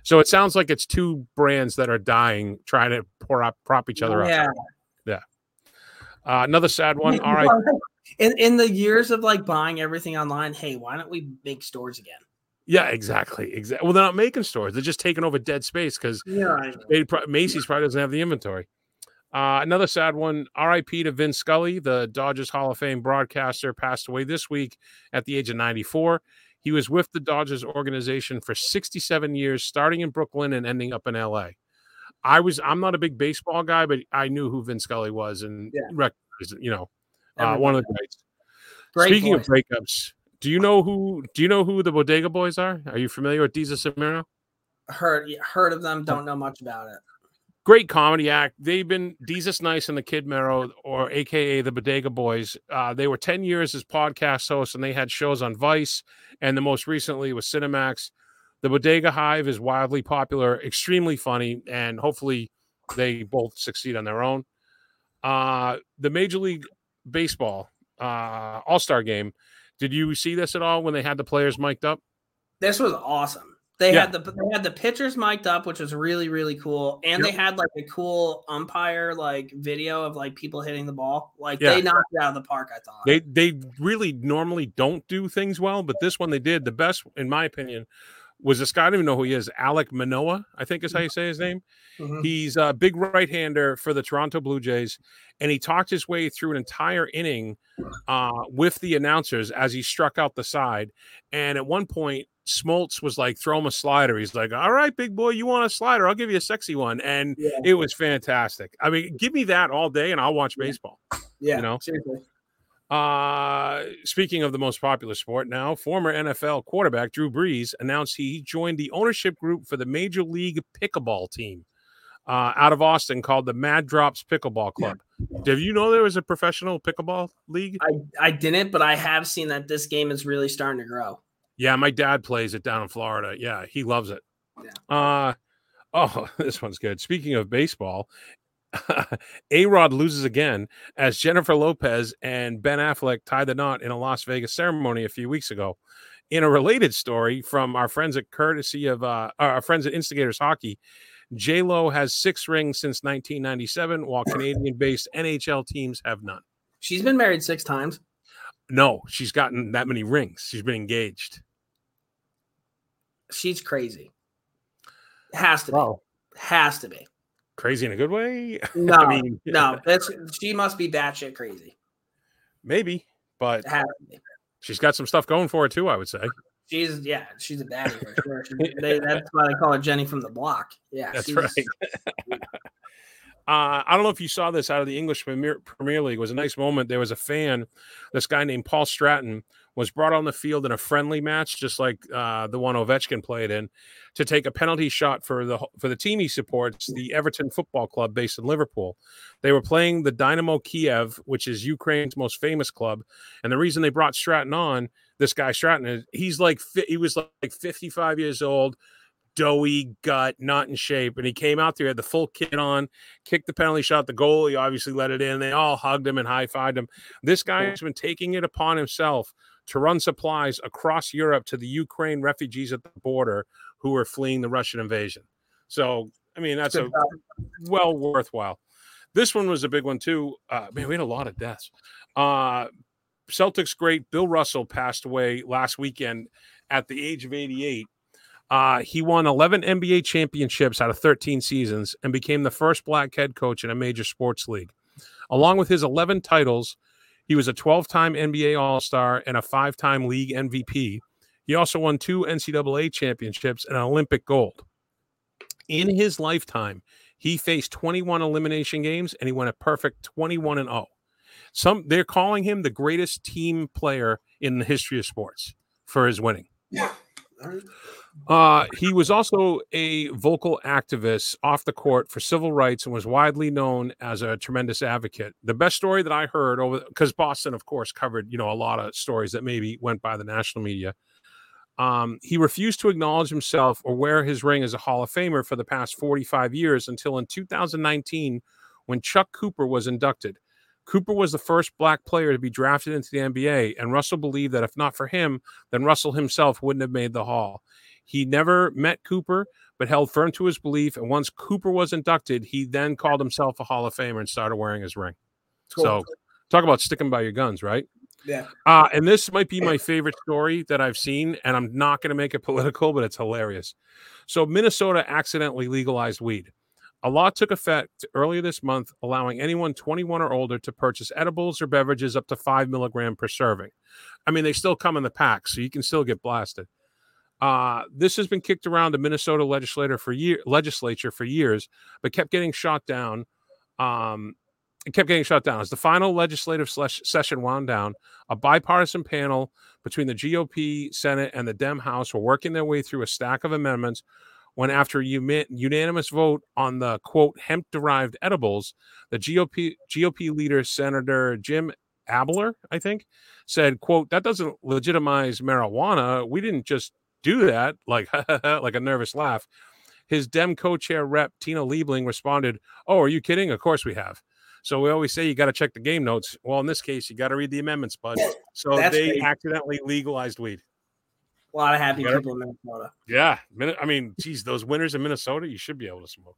So it sounds like it's two brands that are dying, trying to pour up, prop each other up. Yeah. Uh, another sad one. All right. In in the years of like buying everything online, hey, why don't we make stores again? Yeah, exactly. Exactly. Well, they're not making stores; they're just taking over dead space because Yeah. Macy's probably doesn't have the inventory. Uh, another sad one. R.I.P. to Vince Scully, the Dodgers Hall of Fame broadcaster, passed away this week at the age of 94. He was with the Dodgers organization for 67 years, starting in Brooklyn and ending up in L.A. I was I'm not a big baseball guy, but I knew who Vince Scully was and Yeah. recognized, you know, uh, one of the greats. Great Speaking voice. of breakups, do you know who do you know who the Bodega Boys are? Are you familiar with Deezus Samiro? heard heard of them, don't know much about it. Great comedy act. They've been Desus Nice and the Kid Mero, or AKA the Bodega Boys. Uh, they were 10 years as podcast hosts and they had shows on Vice, and the most recently was Cinemax. The Bodega Hive is wildly popular, extremely funny, and hopefully they both succeed on their own. Uh, the Major League Baseball uh, All Star game. Did you see this at all when they had the players mic'd up? This was awesome. They Yeah. had the they had the pitchers mic'd up, which was really really cool, and they had like a cool umpire like video of like people hitting the ball. Like Yeah. they knocked it out of the park. I thought. They they really normally don't do things well, but this one they did. The best, in my opinion, was this guy. I don't even know who he is. Alek Manoah, I think is how you say his name. Mhm. He's a big right hander for the Toronto Blue Jays, and he talked his way through an entire inning uh, with the announcers as he struck out the side. And at one point, Smoltz was like, "Throw him a slider." He's like, "All right, big boy, you want a slider? I'll give you a sexy one." And Yeah. it was fantastic. I mean, give me that all day, and I'll watch baseball. yeah, You know? seriously. Uh, speaking of the most popular sport now, former NFL quarterback Drew Brees announced he joined the ownership group for the Major League Pickleball team uh, out of Austin called the Mad Drops Pickleball Club. Did you know there was a professional pickleball league? I I didn't, but I have seen that this game is really starting to grow. Yeah, my dad plays it down in Florida. Yeah, he loves it. Uh oh, this one's good. Speaking of baseball, A Rod loses again as Jennifer Lopez and Ben Affleck tied the knot in a Las Vegas ceremony a few weeks ago. In a related story from our friends at courtesy of uh, our friends at Instigators Hockey, J Lo has six rings since 1997, while Canadian-based NHL teams have none. She's been married six times. No, she's gotten that many rings. She's been engaged. She's crazy. Has to be. Has to be. Crazy in a good way. No, I mean, no, that's she must be batshit crazy. maybe, but Has to be. she's got some stuff going for her too. I would say She's yeah, she's a baddie for sure. She- they, that's why they call her Jenny from the block. Yeah, that's right. Uh, I don't know if you saw this out of the English Premier, Premier League. It was a nice moment. There was a fan, this guy named Paul Stratton, was brought on the field in a friendly match, just like uh, the one Ovechkin played in, to take a penalty shot for the for the team he supports, the Everton Football Club based in Liverpool. They were playing the Dynamo Kiev, which is Ukraine's most famous club, and the reason they brought Stratton on, this guy Stratton, is he's like he was like 55 years old doughy gut, not in shape. And he came out there, had the full kit on, kicked the penalty shot. The goalie obviously let it in. They all hugged him and high fived him. This guy has been taking it upon himself to run supplies across Europe to the Ukraine refugees at the border who are fleeing the Russian invasion. So, I mean, that's a well worthwhile. This one was a big one too. Uh, man, we had a lot of deaths. Uh, Celtics great Bill Russell passed away last weekend at the age of 88. Uh, he won 11 NBA championships out of 13 seasons and became the first black head coach in a major sports league. Along with his 11 titles, He was a 12 time NBA All Star and a five time league MVP. He also won two NCAA championships and an Olympic gold. In his lifetime, he faced 21 elimination games and he went a perfect 21 and 0. Some they're calling him the greatest team player in the history of sports for his winning. Yeah. Uh, he was also a vocal activist off the court for civil rights and was widely known as a tremendous advocate. The best story that I heard over because Boston, of course, covered you know a lot of stories that maybe went by the national media. Um, he refused to acknowledge himself or wear his ring as a Hall of Famer for the past 45 years until in 2019 when Chuck Cooper was inducted. Cooper was the first black player to be drafted into the NBA, and Russell believed that if not for him, then Russell himself wouldn't have made the Hall. He never met Cooper, but held firm to his belief. And once Cooper was inducted, he then called himself a Hall of Famer and started wearing his ring. Cool. So, talk about sticking by your guns, right? Yeah. Uh, and this might be my favorite story that I've seen, and I'm not going to make it political, but it's hilarious. So, Minnesota accidentally legalized weed. A law took effect earlier this month, allowing anyone 21 or older to purchase edibles or beverages up to five milligram per serving. I mean, they still come in the pack, so you can still get blasted. Uh, this has been kicked around the Minnesota for year, legislature for years, but kept getting shot down. Um, it kept getting shut down. As the final legislative session wound down, a bipartisan panel between the GOP, Senate, and the Dem House were working their way through a stack of amendments when, after a unanimous vote on the quote hemp derived edibles, the GOP GOP leader, Senator Jim Abeler, I think, said, quote, that doesn't legitimize marijuana. We didn't just do that, like like a nervous laugh. His Dem co-chair rep Tina Liebling responded, "Oh, are you kidding? Of course we have." So we always say you got to check the game notes. Well, in this case, you got to read the amendments, bud. So they great. accidentally legalized weed. A lot of happy people in Minnesota. Yeah, I mean, geez, those winners in Minnesota, you should be able to smoke.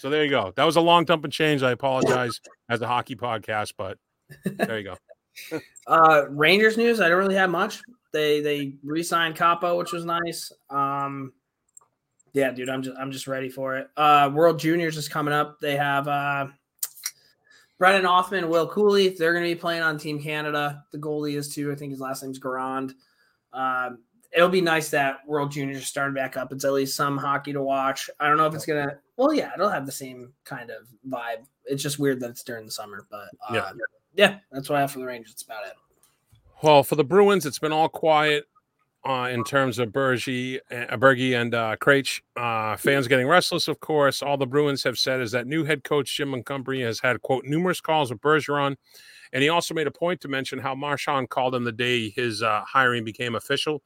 So there you go. That was a long dump and change. I apologize as a hockey podcast, but there you go. uh, Rangers news. I don't really have much. They they re-signed Kaapo, which was nice. Um, yeah, dude, I'm just I'm just ready for it. Uh, World Juniors is coming up. They have uh, Brennan Othmann, Will Cooley. They're going to be playing on Team Canada. The goalie is too. I think his last name's Garand. Um, it'll be nice that World Juniors starting back up. It's at least some hockey to watch. I don't know if it's gonna. Well, yeah, it'll have the same kind of vibe. It's just weird that it's during the summer, but uh, yeah, yeah, that's what I have for the Rangers. That's about it. Well, for the Bruins, it's been all quiet uh, in terms of Bergie, uh, Bergie and uh, Krejci. Uh, fans getting restless, of course. All the Bruins have said is that new head coach Jim Montgomery has had, quote, numerous calls with Bergeron. And he also made a point to mention how Marchand called him the day his uh, hiring became official.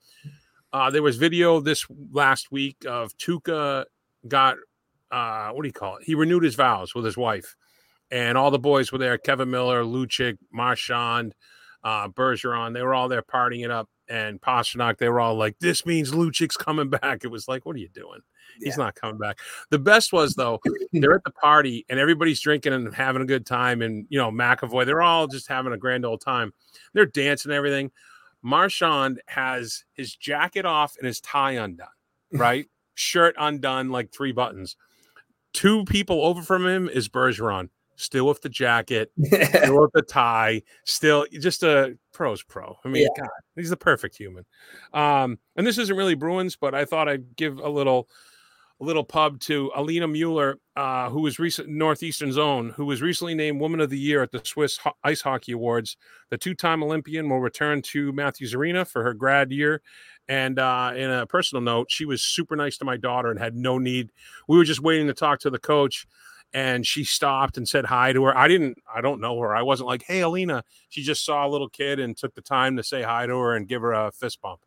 Uh, there was video this last week of Tuukka got, what do you call it? He renewed his vows with his wife. And all the boys were there Kevan Miller, Lucic, Marchand, uh, Bergeron. They were all there partying it up. And Pastrnak, they were all like, "This means Lucic's coming back." It was like, "What are you doing? He's yeah. not coming back." The best was though, they're at the party and everybody's drinking and having a good time. And you know, McAvoy, they're all just having a grand old time. They're dancing and everything. Marchand has his jacket off and his tie undone, right? Shirt undone, like three buttons. Two people over from him is Bergeron still with the jacket, still with the tie, still just a pro's pro. I mean, yeah. God, he's the perfect human. Um, and this isn't really Bruins, but I thought I'd give a little a little pub to Alina Mueller, uh, who was recent Northeastern Zone, who was recently named Woman of the Year at the Swiss Ho- Ice Hockey Awards. The two-time Olympian will return to Matthews Arena for her grad year. And uh, in a personal note, she was super nice to my daughter and had no need. We were just waiting to talk to the coach and she stopped and said hi to her. I didn't, I don't know her. I wasn't like, hey, Alina. She just saw a little kid and took the time to say hi to her and give her a fist bump.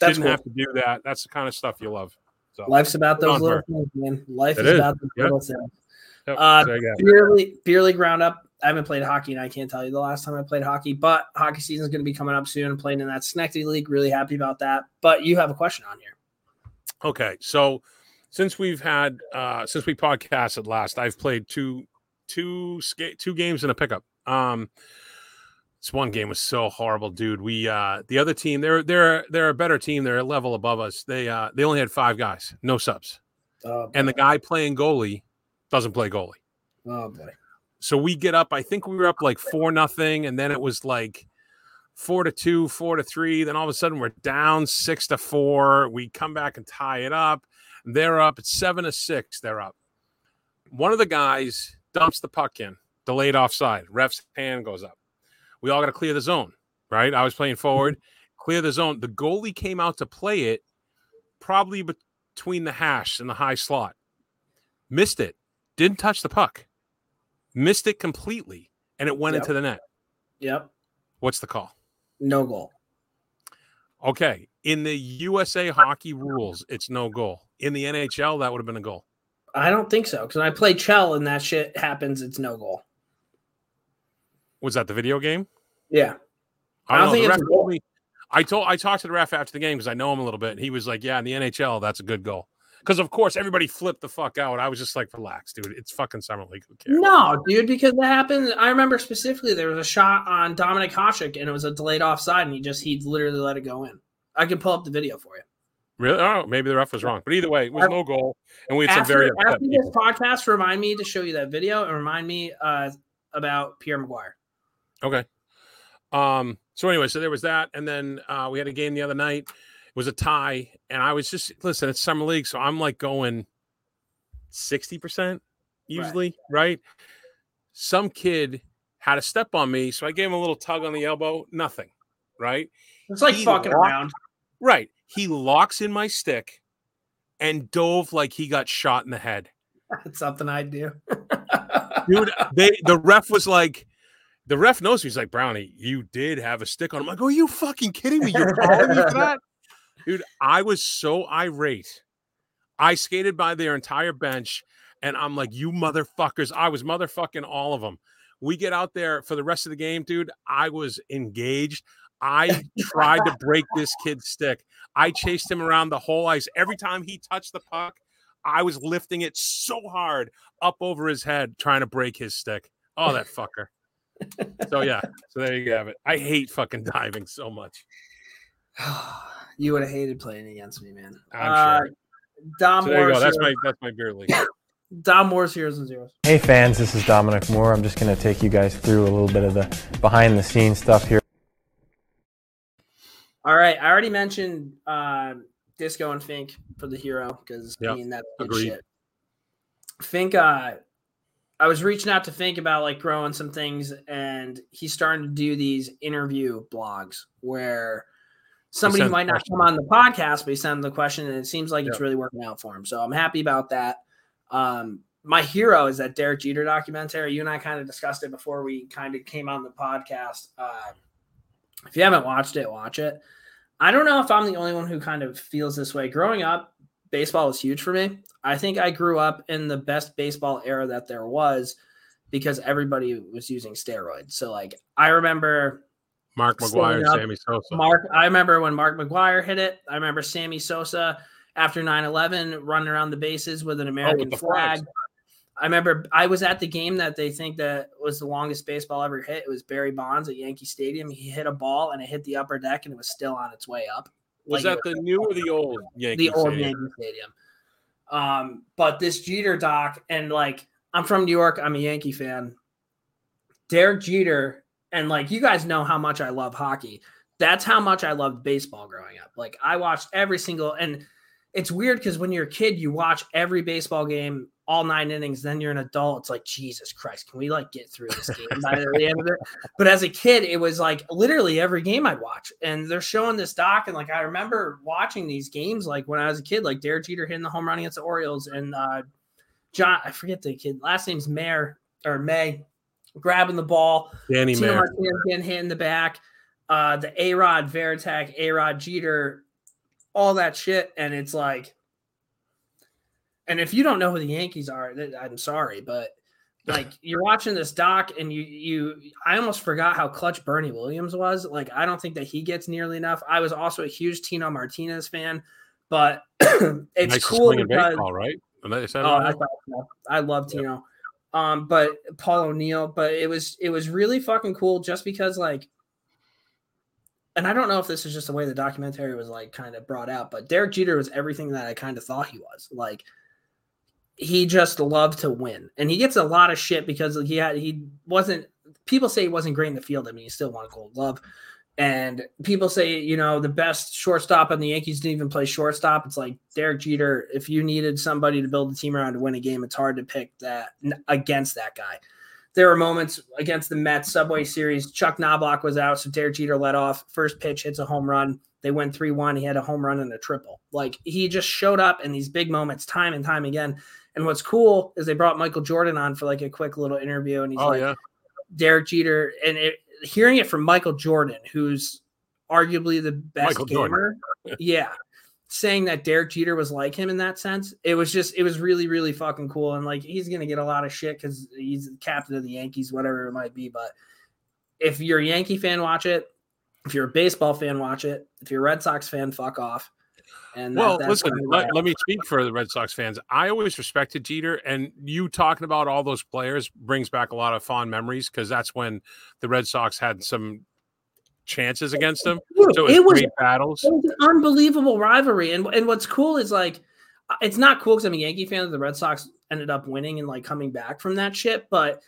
That's Didn't cool. have to do that. That's the kind of stuff you love. So life's about those little her. things, man. Life is, is, about those yep. little things. Yep. Uh, purely, purely ground up. I haven't played hockey and I can't tell you the last time I played hockey, but hockey season is going to be coming up soon. I'm playing in that Schenectady League. Really happy about that. But you have a question on here. Okay. So since we've had uh since we podcasted last, I've played two two skate two games in a pickup. Um this one game was so horrible, dude. We uh the other team, they're they're they're a better team, they're a level above us. They uh they only had five guys, no subs. Oh, and the guy playing goalie doesn't play goalie. Oh boy. So we get up. I think we were up like four nothing, and then it was like four to two, four to three. Then all of a sudden we're down six to four. We come back and tie it up. They're up. It's seven to six. They're up. One of the guys dumps the puck in, delayed offside. Ref's hand goes up. We all got to clear the zone, right? I was playing forward, clear the zone. The goalie came out to play it probably between the hash and the high slot. Missed it. Didn't touch the puck. Missed it completely, and it went Yep. into the net. Yep. What's the call? No goal. Okay. In the USA hockey rules, it's no goal. In the NHL, that would have been a goal. I don't think so. Because when I play Chell and that shit happens, it's no goal. Was that the video game? Yeah. I I don't, don't think. It's ref a goal. told me. I told I talked to the ref after the game because I know him a little bit. And he was like, "Yeah, in the NHL, that's a good goal." Because of course everybody flipped the fuck out. I was just like, "Relax, dude. It's fucking summer league. Who cares?" No, dude, because that happened. I remember specifically there was a shot on Dominik Hasek and it was a delayed offside, and he just he literally let it go in. I can pull up the video for you. Really? Oh, maybe the ref was wrong. But either way, it was no goal, and we had some After, very after this people. podcast, remind me to show you that video and remind me uh, about Pierre McGuire. Okay. Um. So anyway, so there was that, and then uh, we had a game the other night. It was a tie, and I was just listen. It's summer league, so I'm like going sixty percent usually, right. Some kid had a step on me, so I gave him a little tug on the elbow. Nothing, right? It's like He fucking lost- around. Right. He locks in my stick and dove like he got shot in the head. That's something I'd do. dude. They the ref was like, the ref knows me. He's like, Brownie, you did have a stick on him. I'm like, are you fucking kidding me? You're calling me for that, dude. I was so irate. I skated by their entire bench, and I'm like, you motherfuckers. I was motherfucking all of them. We get out there for the rest of the game, dude. I was engaged. I tried to break this kid's stick. I chased him around the whole ice. Every time he touched the puck, I was lifting it so hard up over his head, trying to break his stick. Oh, that fucker. so yeah, so there you have it. I hate fucking diving so much. you would have hated playing against me, man. I'm uh, sure. Dom So there you Moore's go. That's my that's my beer league. Dom Moore's Heroes and Zeros. Hey fans, this is Dominic Moore. I'm just going to take you guys through a little bit of the behind the scenes stuff here. All right, I already mentioned uh, Disco and Fink for the hero because Yep, I mean that's good shit. Fink, uh, I was reaching out to Fink about like growing some things, and he's starting to do these interview blogs where somebody who might not come on the podcast, but he sends the question, and it seems like it's really working out for him. So I'm happy about that. Um, my hero is that Derek Jeter documentary. You and I kind of discussed it before we kind of came on the podcast. Uh, if you haven't watched it, watch it. I don't know if I'm the only one who kind of feels this way. Growing up, baseball was huge for me. I think I grew up in the best baseball era that there was because everybody was using steroids. So like I remember Mark McGwire. Sammy Sosa. Mark, I remember when Mark McGwire hit it. I remember Sammy Sosa after 9-11 running around the bases with an oh, American the flag. flags. I remember I was at the game that they think that was the longest baseball ever hit. It was Barry Bonds at Yankee Stadium. He hit a ball and it hit the upper deck and it was still on its way up. Was Like, that the new or the old Yankee the old Stadium? Yankee Stadium. Um, but this Jeter doc, and like I'm from New York, I'm a Yankee fan. Derek Jeter, and like you guys know how much I love hockey. That's how much I loved baseball growing up. Like I watched every single, and it's weird because when you're a kid, you watch every baseball game, all nine innings. Then you're an adult. It's like Jesus Christ, can we like get through this game by the end of it? But as a kid, it was like literally every game I'd watch. And they're showing this doc. And like I remember watching these games like when I was a kid, like Derek Jeter hitting the home run against the Orioles and uh John, I forget the kid, last name's Mayer or May, grabbing the ball. Danny Tino Mayer. Martinez getting hit in the back. Uh the A Rod, Varitek, A Rod Jeter, all that shit. And it's like, and if you don't know who the Yankees are, I'm sorry, but like you're watching this doc and you you I almost forgot how clutch Bernie Williams was. Like I don't think that he gets nearly enough. I was also a huge Tino Martinez fan, but it's Nice cool because baseball, right? Oh. I. I love Tino. Um, but Paul O'Neill, but it was it was really fucking cool just because like and I don't know if this is just the way the documentary was like kind of brought out, but Derek Jeter was everything that I kind of thought he was. Like he just loved to win, and he gets a lot of shit because he had he wasn't. People say he wasn't great in the field. I mean, he still won a Gold Glove. And people say, you know, the best shortstop on the Yankees didn't even play shortstop. It's like Derek Jeter. If you needed somebody to build a team around to win a game, it's hard to pick that against that guy. There were moments against the Mets Subway Series. Chuck Knoblauch was out, so Derek Jeter let off. First pitch hits a home run. They went 3 1. He had a home run and a triple. Like he just showed up in these big moments time and time again. And what's cool is they brought Michael Jordan on for like a quick little interview. And he's oh, like, yeah. Derek Jeter. And it, hearing it from Michael Jordan, who's arguably the best Michael gamer, yeah, saying that Derek Jeter was like him in that sense, it was just it was really really fucking cool. And like he's gonna get a lot of shit because he's the captain of the Yankees, whatever it might be. But if you're a Yankee fan, watch it. If you're a baseball fan, watch it. If you're a Red Sox fan, fuck off. And well, that, listen, let, let, me speak for the Red Sox fans. I always respected Jeter, and you talking about all those players brings back a lot of fond memories because that's when the Red Sox had some chances against them. So it was, it was great battles. It was an unbelievable rivalry, and and what's cool is like, uh, it's not cool because I'm a Yankee fan that the Red Sox ended up winning and like coming back from that shit, but.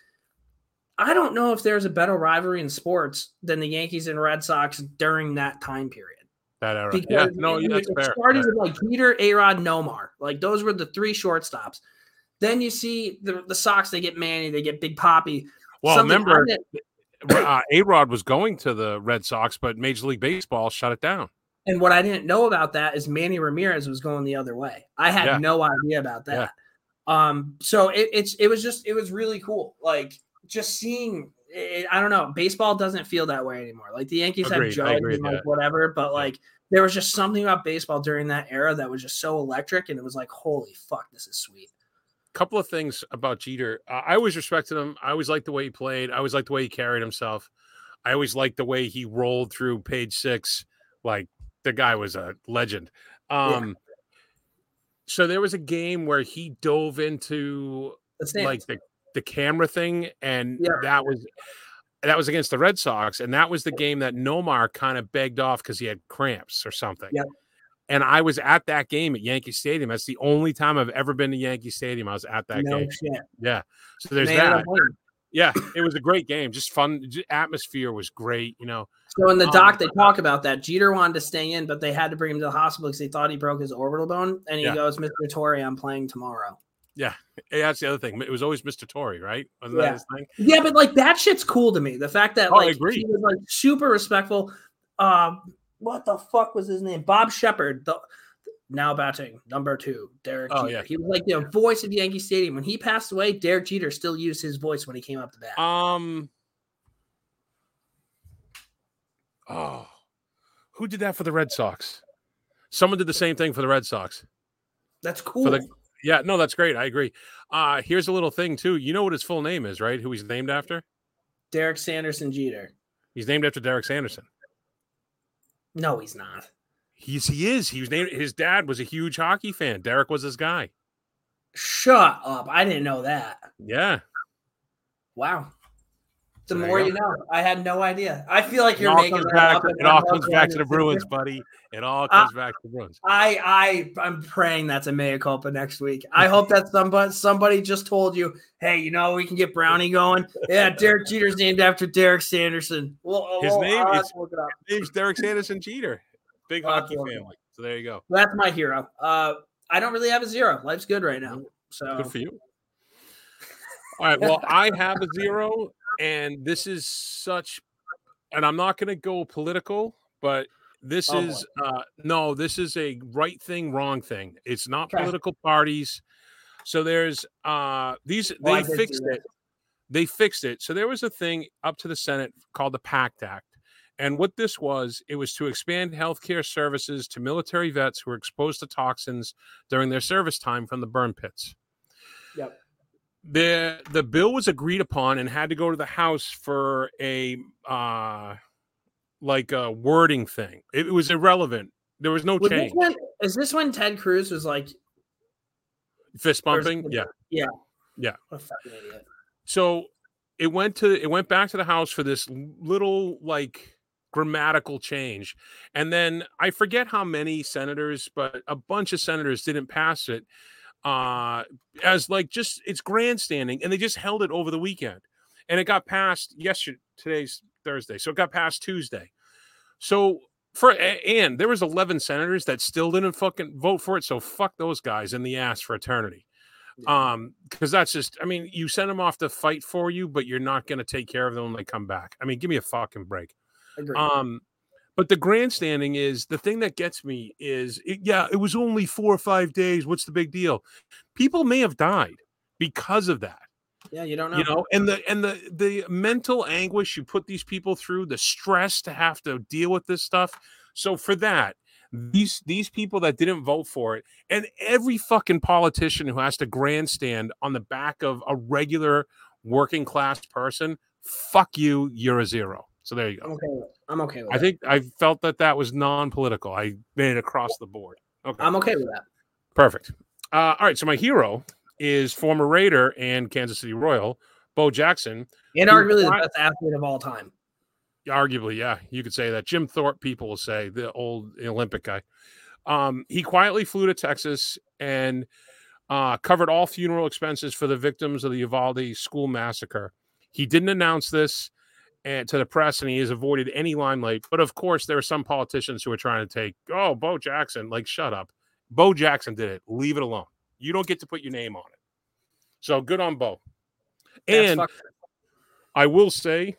I don't know if there's a better rivalry in sports than the Yankees and Red Sox during that time period. That era. Because yeah, no, it, that's it fair. started with like Jeter, Arod, Nomar. Like those were the three shortstops. Then you see the, the Sox, they get Manny, they get Big Poppy. Well, Something remember, uh, Arod was going to the Red Sox, but Major League Baseball shut it down. And what I didn't know about that is Manny Ramirez was going the other way. I had yeah. no idea about that. Yeah. Um, so it, it's it was just it was really cool. Like just seeing it, I don't know. Baseball doesn't feel that way anymore. Like the Yankees agreed, have Judge and like whatever, but like there was just something about baseball during that era that was just so electric, and it was like, holy fuck, this is sweet. Couple of things about Jeter. Uh, I always respected him. I always liked the way he played. I always liked the way he carried himself. I always liked the way he rolled through page six. Like the guy was a legend. Um, yeah. So there was a game where he dove into like the the camera thing, and yeah. that was that was against the Red Sox, and that was the game that Nomar kind of begged off because he had cramps or something. Yeah. And I was at that game at Yankee Stadium. That's the only time I've ever been to Yankee Stadium. I was at that no game. Shit. Yeah. So there's Man, that. Yeah, it was a great game. Just fun. Atmosphere was great. You know. So in the um, doc, they talk about that Jeter wanted to stay in, but they had to bring him to the hospital because they thought he broke his orbital bone. And he yeah. goes, "Mr. Torre, I'm playing tomorrow." Yeah, that's the other thing. It was always Mr. Torre, right? Wasn't yeah. Yeah, but like that shit's cool to me. The fact that oh, like he was like super respectful. Um, what the fuck was his name? Bob Sheppard. The now batting number two, Derek. Oh Jeter. yeah, he was like the voice of Yankee Stadium. When he passed away, Derek Jeter still used his voice when he came up to bat. Um. Oh, who did that for the Red Sox? Someone did the same thing for the Red Sox. That's cool. For the yeah, no, that's great. I agree. Uh here's a little thing too. You know what his full name is, right? Who he's named after? Derek Sanderson Jeter. He's named after Derek Sanderson. No, he's not. He's he is. He was named. His dad was a huge hockey fan. Derek was his guy. Shut up! I didn't know that. Yeah. Wow. The more you know. I had no idea. I feel like you're making it back, It all comes back to the Bruins, buddy. It all comes uh, back to the Bruins. I I I'm praying that's a mea culpa next week. I hope that somebody somebody just told you, hey, you know we can get Brownie going. Yeah, Derek Jeter's named after Derek Sanderson. Well, his name is his name's Derek Sanderson Jeter. Big hockey family. So there you go. That's my hero. Uh, I don't really have a zero. Life's good right now. So good for you. All right. Well, I have a zero, and this is such, and I'm not going to go political, but this oh, is uh, no, this is a right thing, wrong thing. It's not okay. political parties. So there's uh these oh, they fixed it. They fixed it. So there was a thing up to the Senate called the PACT Act. And what this was, it was to expand healthcare services to military vets who were exposed to toxins during their service time from the burn pits. Yep the the bill was agreed upon and had to go to the house for a uh like a wording thing. It, was irrelevant. There was no was change. this when, is this when ted cruz was like fist bumping? yeah. Yeah. Yeah. What fucking idiot. So it went to it went back to the house for this little like grammatical change. And then i forget how many senators but a bunch of senators didn't pass it uh, as like just it's grandstanding, and they just held it over the weekend, and it got passed yesterday. Today's Thursday, so it got passed Tuesday. So for and there was 11 senators that still didn't fucking vote for it. So fuck those guys in the ass for eternity. Um, because that's just, I mean, you send them off to fight for you, but you're not going to take care of them when they come back. I mean, give me a fucking break. Agreed. Um, but the grandstanding is the thing that gets me is, it, yeah, it was only four or five days. What's the big deal? People may have died because of that yeah, you don't know. you know and the and the the mental anguish you put these people through the stress to have to deal with this stuff so for that these these people that didn't vote for it and every fucking politician who has to grandstand on the back of a regular working class person fuck you you're a zero so there you I'm go okay with. I'm okay with i it. think i felt that that was non-political i made it across the board okay I'm okay with that. Perfect. Uh, all right. So my hero is former Raider and Kansas City Royal, Bo Jackson. And arguably the best athlete of all time. Arguably, yeah, you could say that. Jim Thorpe, people will say, the old Olympic guy. Um, he quietly flew to Texas and uh, covered all funeral expenses for the victims of the Uvalde school massacre. He didn't announce this and to the press, and he has avoided any limelight. But of course, there are some politicians who are trying to take, oh, Bo Jackson, like, shut up. Bo Jackson did it. Leave it alone. You don't get to put your name on it. So good on Bo. And I will say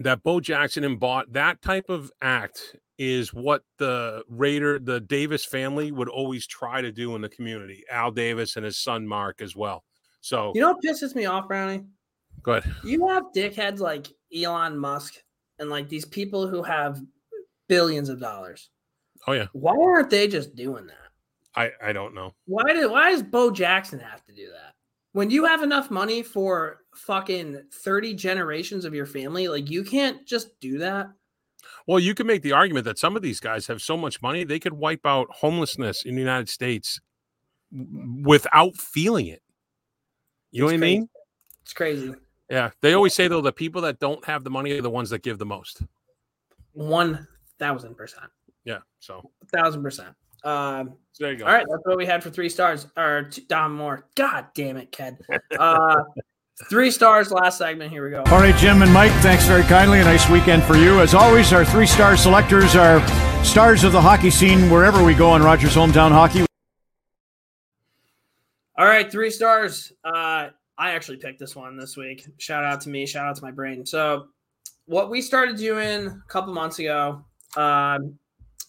that Bo Jackson embought that type of act is what the Raider, the Davis family would always try to do in the community. Al Davis and his son Mark as well. So you know what pisses me off, Brownie? Go ahead. You have dickheads like Elon Musk and like these people who have billions of dollars. Oh yeah, Why aren't they just doing that? I I don't know. Why did why does Bo Jackson have to do that? When you have enough money for fucking 30 generations of your family, like you can't just do that. Well, you can make the argument that some of these guys have so much money they could wipe out homelessness in the United States without feeling it. You know It's what I mean? It's crazy. Yeah. They always say though the people that don't have the money are the ones that give the most. One thousand percent. Yeah. So, Thousand percent. Um so there you go. All right, that's what we had for three stars. Or two, Dom Moore. God damn it, Ked. Uh, three stars last segment. Here we go. All right, Jim and Mike, thanks very kindly. A nice weekend for you. As always, our three star selectors are stars of the hockey scene wherever we go on Rogers Hometown Hockey. All right, three stars. Uh, I actually picked this one this week. Shout out to me. Shout out to my brain. So, what we started doing a couple months ago, um,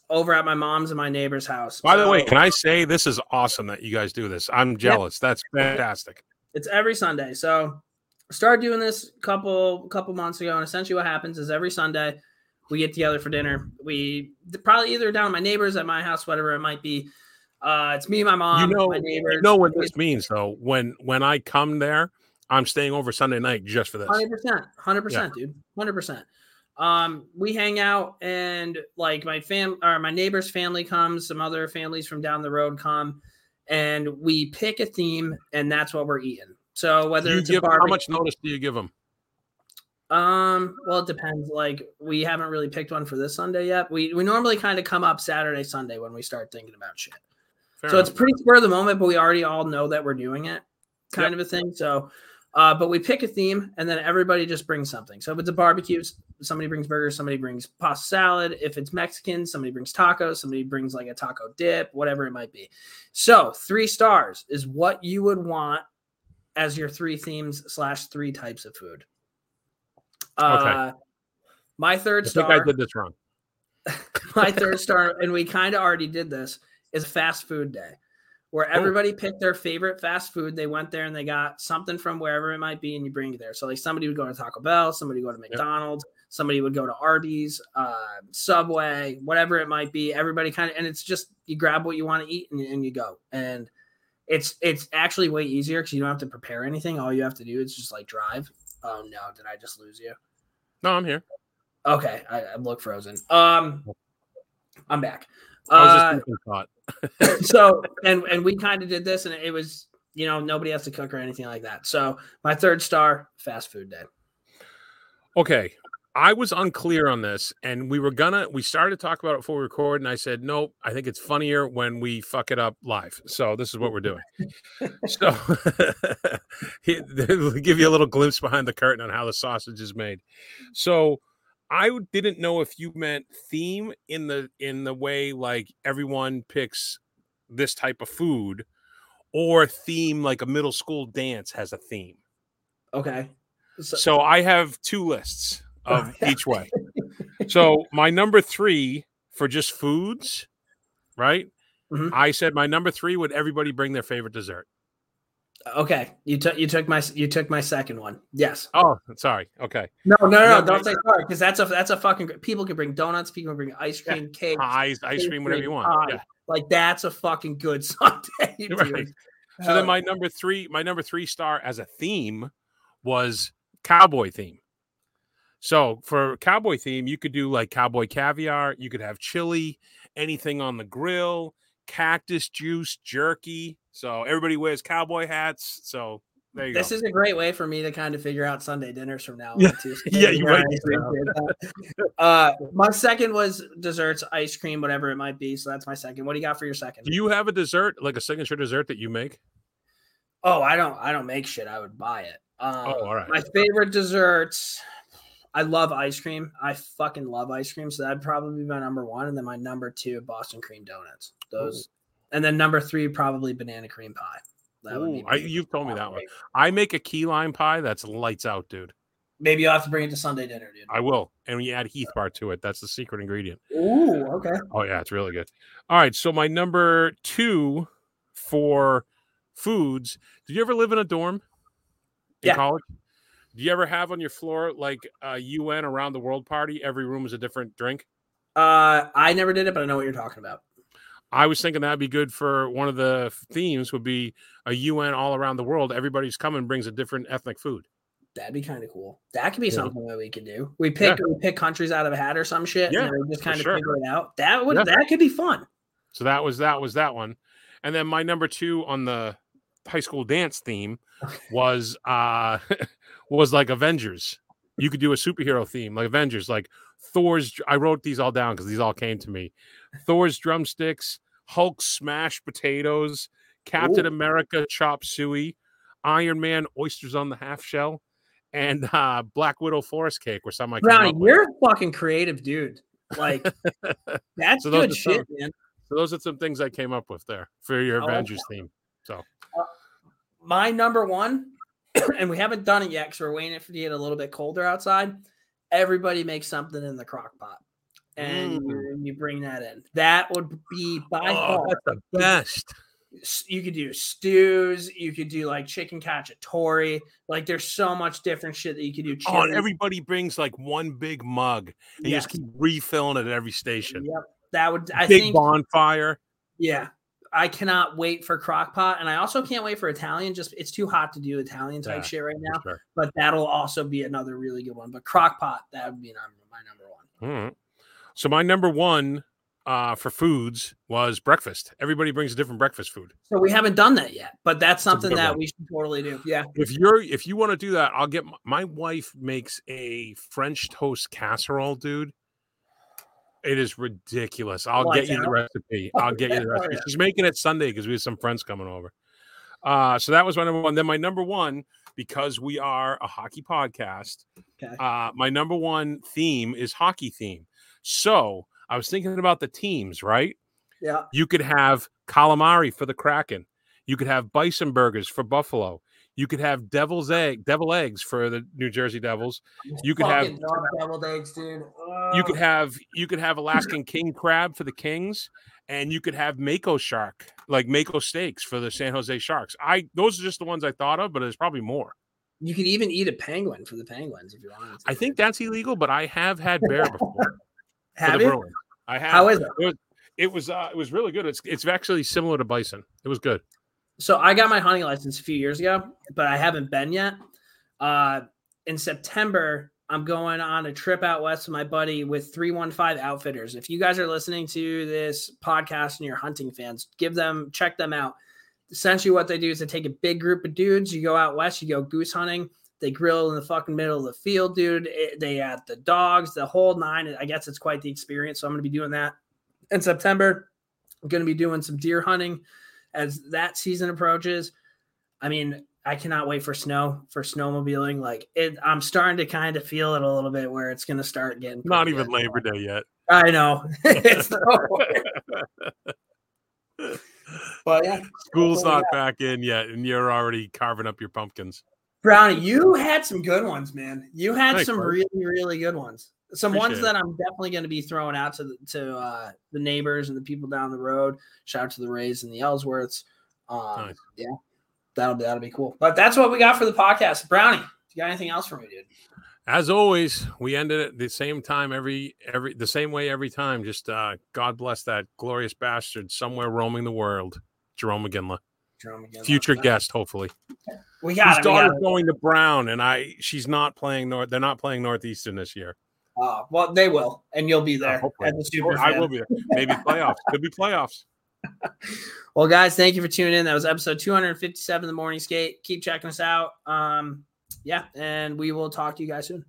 over at my mom's and my neighbor's house. By the way, can I say this is awesome that you guys do this? I'm jealous. That's fantastic. It's every Sunday. So started doing this couple couple months ago, and essentially what happens is every Sunday we get together for dinner. We probably either down at my neighbors at my house, whatever it might be. Uh, it's me, my mom, you know, my neighbors. you know what this means though. When when I come there, I'm staying over Sunday night just for this. Hundred percent, hundred percent, dude, hundred percent. Um, we hang out and like my fam or my neighbor's family comes, some other families from down the road come, and we pick a theme, and that's what we're eating. So whether you it's give, a how much notice do you give them? Um, well, it depends. Like we haven't really picked one for this Sunday yet. We we normally kind of come up Saturday, Sunday when we start thinking about shit. Fair so it's pretty spur of the moment, but we already all know that we're doing it, kind of a thing. So, uh, but we pick a theme and then everybody just brings something. So if it's a barbecue, somebody brings burgers, somebody brings pasta salad. If it's Mexican, somebody brings tacos, somebody brings like a taco dip, whatever it might be. So three stars is what you would want as your three themes slash three types of food. Uh, my I third think star I did this wrong. my third star, and we kind of already did this, is a fast food day, where everybody picked their favorite fast food. They went there and they got something from wherever it might be, and you bring it there. So, like, somebody would go to Taco Bell, somebody would go to McDonald's, somebody would go to Arby's, uh, Subway, whatever it might be. Everybody kind of, and it's just you grab what you want to eat and, and you go. And it's it's actually way easier because you don't have to prepare anything. All you have to do is just like drive. Oh no, did I just lose you? No, I'm here. Okay, I, I look frozen. Um, I'm back. I was Uh, just thinking thought. so and and we kind of did this, and it was you know nobody has to cook or anything like that. So my third star, fast food day. Okay. I was unclear on this, and we were gonna. We started to talk about it before we record, and I said, "Nope, I think it's funnier when we fuck it up live." So this is what we're doing. so give you a little glimpse behind the curtain on how the sausage is made. So I didn't know if you meant theme in the in the way like everyone picks this type of food, or theme like a middle school dance has a theme. Okay. So I have two lists of each way. So my number three for just foods, right? Mhm. I said my number three would everybody bring their favorite dessert. Okay, you took you took my you took my second one. Yes. Oh, sorry. Okay. No, no, no, no don't say sorry because that's a that's a fucking people can bring donuts, people can bring ice Yeah, cream, cake, Pies, ice cream, whatever you want. Yeah. Like that's a fucking good Sunday. Right. So then oh. my number three, my number three star as a theme was cowboy theme. So for cowboy theme, you could do like cowboy caviar, you could have chili, anything on the grill, cactus juice, jerky. So everybody wears cowboy hats. So there you go. This go. is a great way for me to kind of figure out Sunday dinners from now on. Yeah. Too. So Yeah, you I might need to. appreciate that. Uh, my second was desserts, ice cream, whatever it might be. So that's my second. What do you got for your second? do you have a dessert, like a signature dessert that you make? Oh, I don't. I don't make shit. I would buy it. Um, Oh, all right. My favorite desserts. I love ice cream. I fucking love ice cream. So that'd probably be my number one, and then my number two, Boston cream donuts. Those, and then number three, probably banana cream pie. That would Ooh, be. I, you've told me that one. I make a key lime pie that's lights out, dude. Maybe you'll have to bring it to Sunday dinner, dude. I will. And we add Heath bar to it. That's the secret ingredient. Ooh, okay. Oh yeah, it's really good. All right, so my number two for foods. Did you ever live in a dorm in Yeah. college? Do you ever have on your floor like a UN around the world party? Every room is a different drink. Uh, I never did it, but I know what you're talking about. I was thinking that'd be good for one of the themes would be a UN all around the world. Everybody's coming brings a different ethnic food. That'd be kind of cool. That could be Yeah. something that we could do. We pick we pick countries out of a hat or some shit, Yeah, and we just kind of sure. figure it out. That would Yeah. that could be fun. So that was that was that one. And then my number two on the high school dance theme was uh was like Avengers. You could do a superhero theme like Avengers, like Thor's. I wrote these all down because these all came to me. Thor's drumsticks, Hulk smashed potatoes, Captain Ooh. America chop suey, Iron Man oysters on the half shell, and uh Black Widow forest cake or something like Brownie, up you're a fucking creative dude. Like that's So good shit, some- man. So those are some things I came up with there for your like Avengers theme. So My number one, and we haven't done it yet because we're waiting for it to get a little bit colder outside. Everybody makes something in the crock pot. And you, you bring that in. That would be by Mm. Oh, far the best. you could do stews, you could do like chicken cacciatore. Like there's so much different shit that you could do. Oh, and everybody brings like one big mug, and you just keep refilling it at every station. Yep. That would I big think bonfire. yeah. I cannot wait for crock pot. And I also can't wait for Italian. Just it's too hot to do Italian type Yeah, shit right now. sure. But that'll also be another really good one. But crock pot, that would be number, my number one. Right. So my number one uh, for foods was breakfast. Everybody brings a different breakfast food. So we haven't done that yet, but that's something that one. we should totally do. Yeah. If you're if you want to do that, I'll get my, my wife makes a French toast casserole, dude. It is ridiculous. I'll get you the recipe. I'll get you the recipe. She's making it Sunday because we have some friends coming over. Uh, so that was my number one. Then my number one, because we are a hockey podcast, Okay. uh, my number one theme is hockey theme. So I was thinking about the teams, right? Yeah. You could have calamari for the Kraken. You could have bison burgers for Buffalo. You could have devil's egg, devil eggs for the New Jersey Devils. You could have deviled eggs, dude. you could have you could have Alaskan king crab for the Kings, and you could have Mako shark, like Mako steaks for the San Jose Sharks. I those are just the ones I thought of, but there's probably more. You could even eat a penguin for the penguins if you want. I think that's illegal, but I have had bear before for Have the you? Bruins. I have. How is it? It was it was, uh, it was really good. It's it's actually similar to bison. It was good. So I got my hunting license a few years ago, but I haven't been yet. Uh, in September, I'm going on a trip out west with my buddy with 315 Outfitters. If you guys are listening to this podcast and you're hunting fans, give them check them out. Essentially, what they do is they take a big group of dudes. You go out west, you go goose hunting. They grill in the fucking middle of the field, dude. It- they had the dogs, the whole nine. I guess it's quite the experience. So I'm going to be doing that in September. I'm going to be doing some deer hunting as that season approaches. I mean, I cannot wait for snow for snowmobiling. Like it, I'm starting to kind of feel it a little bit where it's going to start getting Not even. Labor Day yet. I know. but yeah, School's not back in yet, and you're already carving up your pumpkins. Brownie, you had some good ones, man. You had Thanks, some really, really good ones. Some ones Appreciate it. that I'm definitely going to be throwing out to the, to uh, the neighbors and the people down the road. Shout out to the Rays and the Ellsworths. Um, Nice. Yeah, that'll be that'll be cool. But that's what we got for the podcast. Brownie, you got anything else for me, dude? As always, we ended it the same time every every the same way every time. Just uh, God bless that glorious bastard somewhere roaming the world, Jerome McGinley. Future guest, hopefully. We His got it. we got daughter's going to Brown, and I she's not playing North. They're not playing Northeastern this year. Uh, well, they will, and you'll be there hopefully. at the super. I will be there. Maybe playoffs. Could be playoffs. Well, guys, thank you for tuning in. That was episode 257 of the Morning Skate. Keep checking us out. Um, yeah, and we will talk to you guys soon.